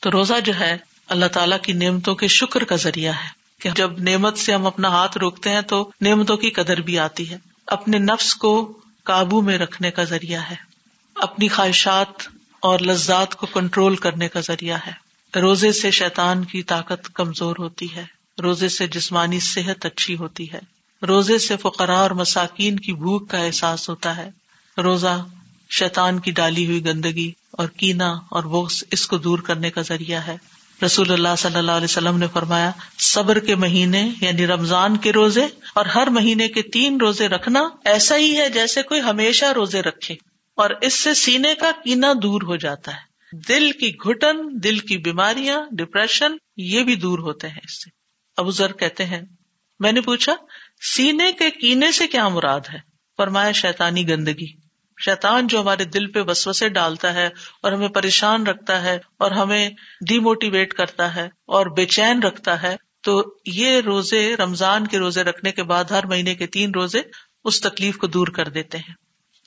تو روزہ جو ہے، اللہ تعالیٰ کی نعمتوں کے شکر کا ذریعہ ہے کہ جب نعمت سے ہم اپنا ہاتھ روکتے ہیں، تو نعمتوں کی قدر بھی آتی ہے۔ اپنے نفس کو قابو میں رکھنے کا ذریعہ ہے۔ اپنی خواہشات اور لذات کو کنٹرول کرنے کا ذریعہ ہے۔ روزے سے شیطان کی طاقت کمزور ہوتی ہے۔ روزے سے جسمانی صحت اچھی ہوتی ہے۔ روزے سے فقراء اور مساکین کی بھوک کا احساس ہوتا ہے۔ روزہ شیطان کی ڈالی ہوئی گندگی اور کینا اور بوس اس کو دور کرنے کا ذریعہ ہے۔ رسول اللہ صلی اللہ علیہ وسلم نے فرمایا، صبر کے مہینے یعنی رمضان کے روزے اور ہر مہینے کے تین روزے رکھنا ایسا ہی ہے جیسے کوئی ہمیشہ روزے رکھے۔ اور اس سے سینے کا کینا دور ہو جاتا ہے۔ دل کی گٹن دل کی بیماریاں ڈپریشن یہ بھی دور ہوتے ہیں اس سے۔ ابو ذر کہتے ہیں، میں نے پوچھا، سینے کے کینے سے کیا مراد ہے؟ فرمایا شیتانی گندگی۔ شیتان جو ہمارے دل پہ وسوسے ڈالتا ہے اور ہمیں پریشان رکھتا ہے اور ہمیں ڈی موٹیویٹ کرتا ہے اور بے چین رکھتا ہے، تو یہ روزے رمضان کے روزے رکھنے کے بعد ہر مہینے کے تین روزے اس تکلیف کو دور کر دیتے ہیں۔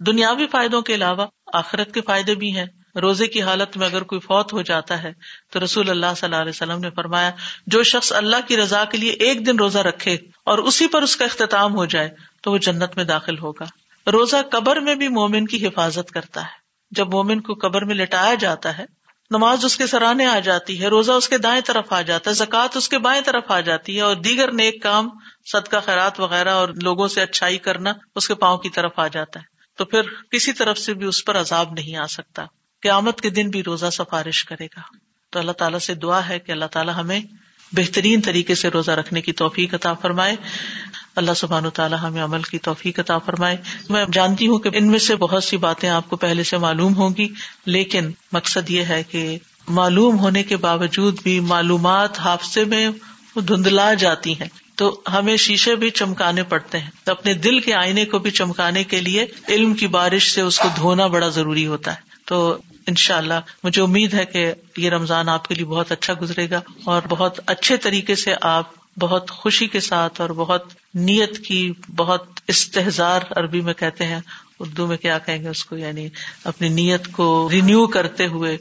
دنیاوی فائدوں کے علاوہ آخرت کے فائدے بھی ہیں۔ روزے کی حالت میں اگر کوئی فوت ہو جاتا ہے، تو رسول اللہ صلی اللہ علیہ وسلم نے فرمایا، جو شخص اللہ کی رضا کے لیے ایک دن روزہ رکھے اور اسی پر اس کا اختتام ہو جائے، تو وہ جنت میں داخل ہوگا۔ روزہ قبر میں بھی مومن کی حفاظت کرتا ہے۔ جب مومن کو قبر میں لٹایا جاتا ہے، نماز اس کے سرانے آ جاتی ہے، روزہ اس کے دائیں طرف آ جاتا ہے، زکوٰۃ اس کے بائیں طرف آ جاتی ہے اور دیگر نیک کام، صدقہ، خیرات وغیرہ اور لوگوں سے اچھائی کرنا اس کے پاؤں کی طرف آ جاتا ہے۔ تو پھر کسی طرف سے بھی اس پر عذاب نہیں آ سکتا۔ قیامت کے دن بھی روزہ سفارش کرے گا۔ تو اللہ تعالیٰ سے دعا ہے کہ اللہ تعالیٰ ہمیں بہترین طریقے سے روزہ رکھنے کی توفیق عطا فرمائے۔ اللہ سبحان و تعالیٰ ہمیں عمل کی توفیق عطا فرمائے۔ میں جانتی ہوں کہ ان میں سے بہت سی باتیں آپ کو پہلے سے معلوم ہوگی لیکن مقصد یہ ہے کہ معلوم ہونے کے باوجود بھی معلومات حادثے میں دھندلا جاتی ہیں۔ تو ہمیں شیشے بھی چمکانے پڑتے ہیں۔ تو اپنے دل کے آئینے کو بھی چمکانے کے لیے علم کی بارش سے اس کو دھونا بڑا ضروری ہوتا ہے۔ تو ان شاء اللہ مجھے امید ہے کہ یہ رمضان آپ کے لیے بہت اچھا گزرے گا اور بہت اچھے طریقے سے آپ بہت خوشی کے ساتھ اور بہت نیت کی بہت استحزار عربی میں کہتے ہیں، اردو میں کیا کہیں گے اس کو؟ یعنی اپنی نیت کو رینیو کرتے ہوئے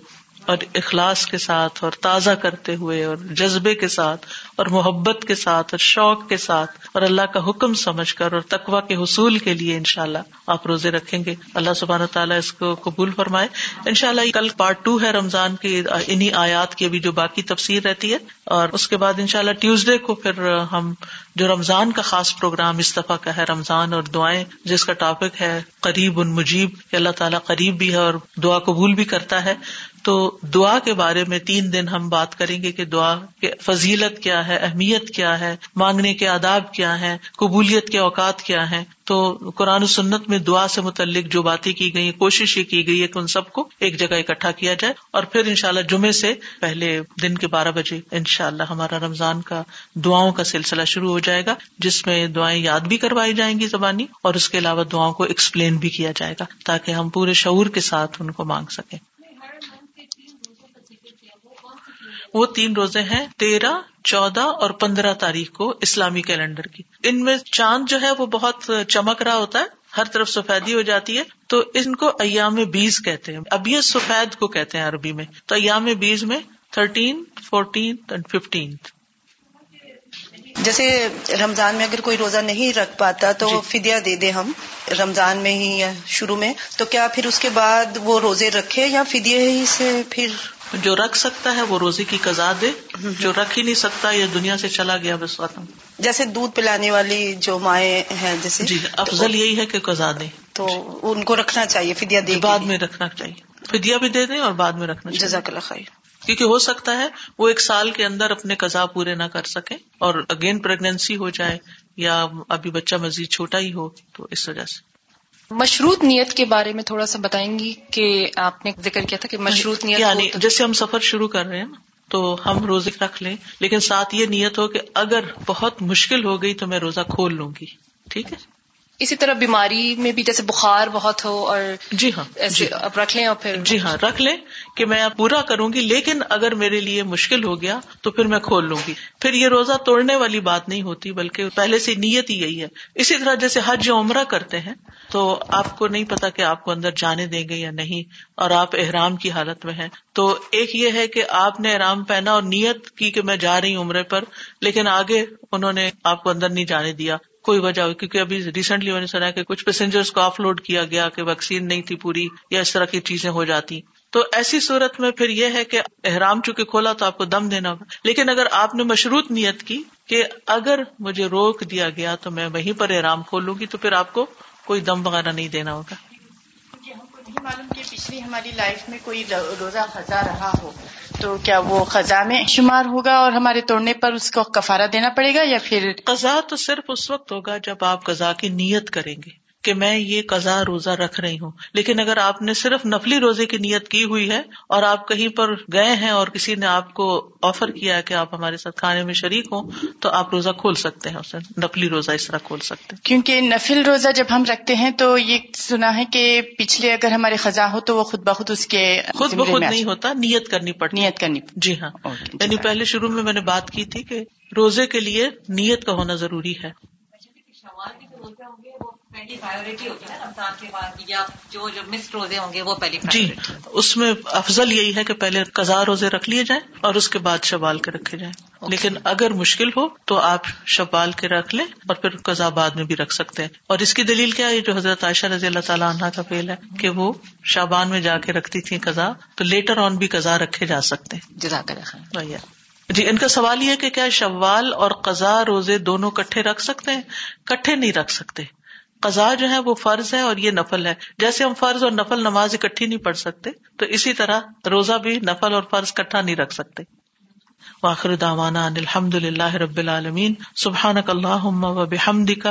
اور اخلاص کے ساتھ اور تازہ کرتے ہوئے اور جذبے کے ساتھ اور محبت کے ساتھ اور شوق کے ساتھ اور اللہ کا حکم سمجھ کر اور تقوا کے حصول کے لیے ان شاء اللہ آپ روزے رکھیں گے۔ اللہ سبحان تعالیٰ اس کو قبول فرمائے۔ ان شاء اللہ کل پارٹ ٹو ہے رمضان کی انہیں آیات کی ابھی جو باقی تفسیر رہتی ہے اور اس کے بعد ان شاء اللہ ٹیوزڈے کو پھر ہم جو رمضان کا خاص پروگرام اس دفعہ کا ہے، رمضان اور دعائیں، جس کا ٹاپک ہے قریب ان مجیب کہ اللہ تعالیٰ قریب بھی ہے اور دعا قبول بھی کرتا ہے۔ تو دعا کے بارے میں تین دن ہم بات کریں گے کہ دعا کے فضیلت کیا ہے، اہمیت کیا ہے، مانگنے کے آداب کیا ہے قبولیت کے اوقات کیا ہے تو قرآن و سنت میں دعا سے متعلق جو باتیں کی گئی کوشش یہ کی گئی ہے کہ ان سب کو ایک جگہ اکٹھا کیا جائے۔ اور پھر ان شاء اللہ جمعے سے پہلے دن کے بارہ بجے ان شاء اللہ ہمارا رمضان کا دعاؤں کا سلسلہ شروع ہو جائے گا، جس میں دعائیں یاد بھی کروائی جائیں گی زبانی، اور اس کے علاوہ دعاؤں کو ایکسپلین بھی کیا جائے گا، تاکہ ہم پورے شعور کے ساتھ ان کو مانگ سکیں۔ وہ تین روزے ہیں، تیرہ، چودہ اور پندرہ تاریخ کو اسلامی کیلنڈر کی۔ ان میں چاند جو ہے وہ بہت چمک رہا ہوتا ہے، ہر طرف سفیدی ہو جاتی ہے۔ تو ان کو ایام بیس کہتے ہیں۔ اب یہ سفید کو کہتے ہیں عربی میں۔ تو ایام بیس میں تھرٹین، فورٹین اینڈ جیسے رمضان میں اگر کوئی روزہ نہیں رکھ پاتا تو جی۔ فدیا دے دے ہم رمضان میں ہی یا شروع میں۔ تو کیا پھر اس کے بعد وہ روزے رکھے یا فدیے ہی سے پھر جو رکھ سکتا ہے وہ روزے کی قزا دے۔ جو رکھ ہی نہیں سکتا یہ دنیا سے چلا گیا بس ختم۔ جیسے دودھ پلانے والی جو مائیں ہیں جیسے جی افضل یہی ہے کہ قزا دے تو ان کو رکھنا چاہیے فدیا دے بعد۔ میں رکھنا چاہیے۔ فدیا بھی دے دیں اور بعد میں رکھنا چاہیے۔ جزاک اللہ خیر۔ کیونکہ ہو سکتا ہے وہ ایک سال کے اندر اپنے قزا پورے نہ کر سکے اور اگین پریگنینسی ہو جائے یا ابھی بچہ مزید چھوٹا ہی ہو تو اس وجہ سے۔ مشروط نیت کے بارے میں تھوڑا سا بتائیں گی کہ آپ نے ذکر کیا تھا کہ مشروط نیت یعنی جیسے ہم سفر شروع کر رہے ہیں نا تو ہم روزے رکھ لیں لیکن ساتھ یہ نیت ہو کہ اگر بہت مشکل ہو گئی تو میں روزہ کھول لوں گی۔ ٹھیک ہے؟ اسی طرح بیماری میں بھی جیسے بخار بہت ہو اور جی ہاں ایسے جی۔ اب رکھ لیں اور پھر جی ہاں رکھ لیں کہ میں پورا کروں گی لیکن اگر میرے لیے مشکل ہو گیا تو پھر میں کھول لوں گی۔ پھر یہ روزہ توڑنے والی بات نہیں ہوتی بلکہ پہلے سے نیت ہی یہی ہے۔ اسی طرح جیسے حج یا عمرہ کرتے ہیں تو آپ کو نہیں پتا کہ آپ کو اندر جانے دیں گے یا نہیں اور آپ احرام کی حالت میں ہیں۔ تو ایک یہ ہے کہ آپ نے احرام پہنا اور نیت کی کہ میں جا رہی ہوں عمرے پر لیکن آگے انہوں نے آپ کو اندر نہیں جانے دیا۔ کوئی وجہ ہوئی، کیونکہ ابھی ریسنٹلی میں نے سنا کہ کچھ پیسنجرس کو آف لوڈ کیا گیا کہ ویکسین نہیں تھی پوری یا اس طرح کی چیزیں ہو جاتی۔ تو ایسی صورت میں پھر یہ ہے کہ احرام چونکہ کھولا تو آپ کو دم دینا ہوگا۔ لیکن اگر آپ نے مشروط نیت کی کہ اگر مجھے روک دیا گیا تو میں وہیں پر احرام کھولوں گی تو پھر آپ کو کوئی دم وغیرہ نہیں دینا ہوگا۔ نہیں معلوم کہ پچھلی ہماری لائف میں کوئی روزہ خزاں رہا ہو، تو کیا وہ خزاں میں شمار ہوگا اور ہمارے توڑنے پر اس کو کفارہ دینا پڑے گا یا پھر قزا تو صرف اس وقت ہوگا جب آپ قزا کی نیت کریں گے؟ کہ میں یہ قزا روزہ رکھ رہی ہوں۔ لیکن اگر آپ نے صرف نفلی روزے کی نیت کی ہوئی ہے اور آپ کہیں پر گئے ہیں اور کسی نے آپ کو آفر کیا ہے کہ آپ ہمارے ساتھ کھانے میں شریک ہوں تو آپ روزہ کھول سکتے ہیں اسے نفلی روزہ اس طرح کھول سکتے ہیں۔ کیونکہ نفل روزہ جب ہم رکھتے ہیں تو یہ سنا ہے کہ پچھلے اگر ہمارے خزاں ہو تو وہ خود بخود اس کے خود بخود نہیں ہوتا نیت کرنی پڑتی نیت کرنی جی ہاں۔ یعنی پہلے شروع میں میں نے بات کی تھی کہ روزے کے لیے نیت کا ہونا ضروری ہے شوال کے جو روزے ہوں پرائیورٹی ہوتی ہے نا رمضان کے بعد یا جو جو مسڈ روزے ہوں گے وہ پہلی جی۔ اس میں افضل یہی ہے کہ پہلے قزا روزے رکھ لیے جائیں اور اس کے بعد شوال کے رکھے جائیں۔ لیکن اگر مشکل ہو تو آپ شوال کے رکھ لیں اور پھر قزا بعد میں بھی رکھ سکتے ہیں۔ اور اس کی دلیل کیا ہے؟ جو حضرت عائشہ رضی اللہ تعالیٰ عنہ کا فیل ہے کہ وہ شابان میں جا کے رکھتی تھی قزا تو لیٹر آن بھی قزا رکھے جا سکتے ہیں۔ جزاک اللہ جی ان کا سوال یہ کہ کیا شوال اور قزا روزے دونوں کٹھے رکھ سکتے ہیں؟ کٹھے نہیں رکھ سکتے۔ قزا جو ہے وہ فرض ہے اور یہ نفل ہے۔ جیسے ہم فرض اور نفل نماز اکٹھی نہیں پڑھ سکتے، تو اسی طرح روزہ بھی نفل اور فرض کٹھا نہیں رکھ سکتے۔ واخر دعوانا ان الحمد للہ رب العالمین۔ سبحانک اللہم و بحمدک۔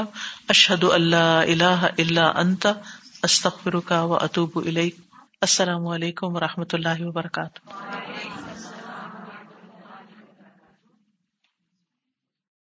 اشہد اللہ الہ الا انت۔ استغفرک و اتوب الیک۔ السلام علیکم و رحمۃ اللہ وبرکاتہ۔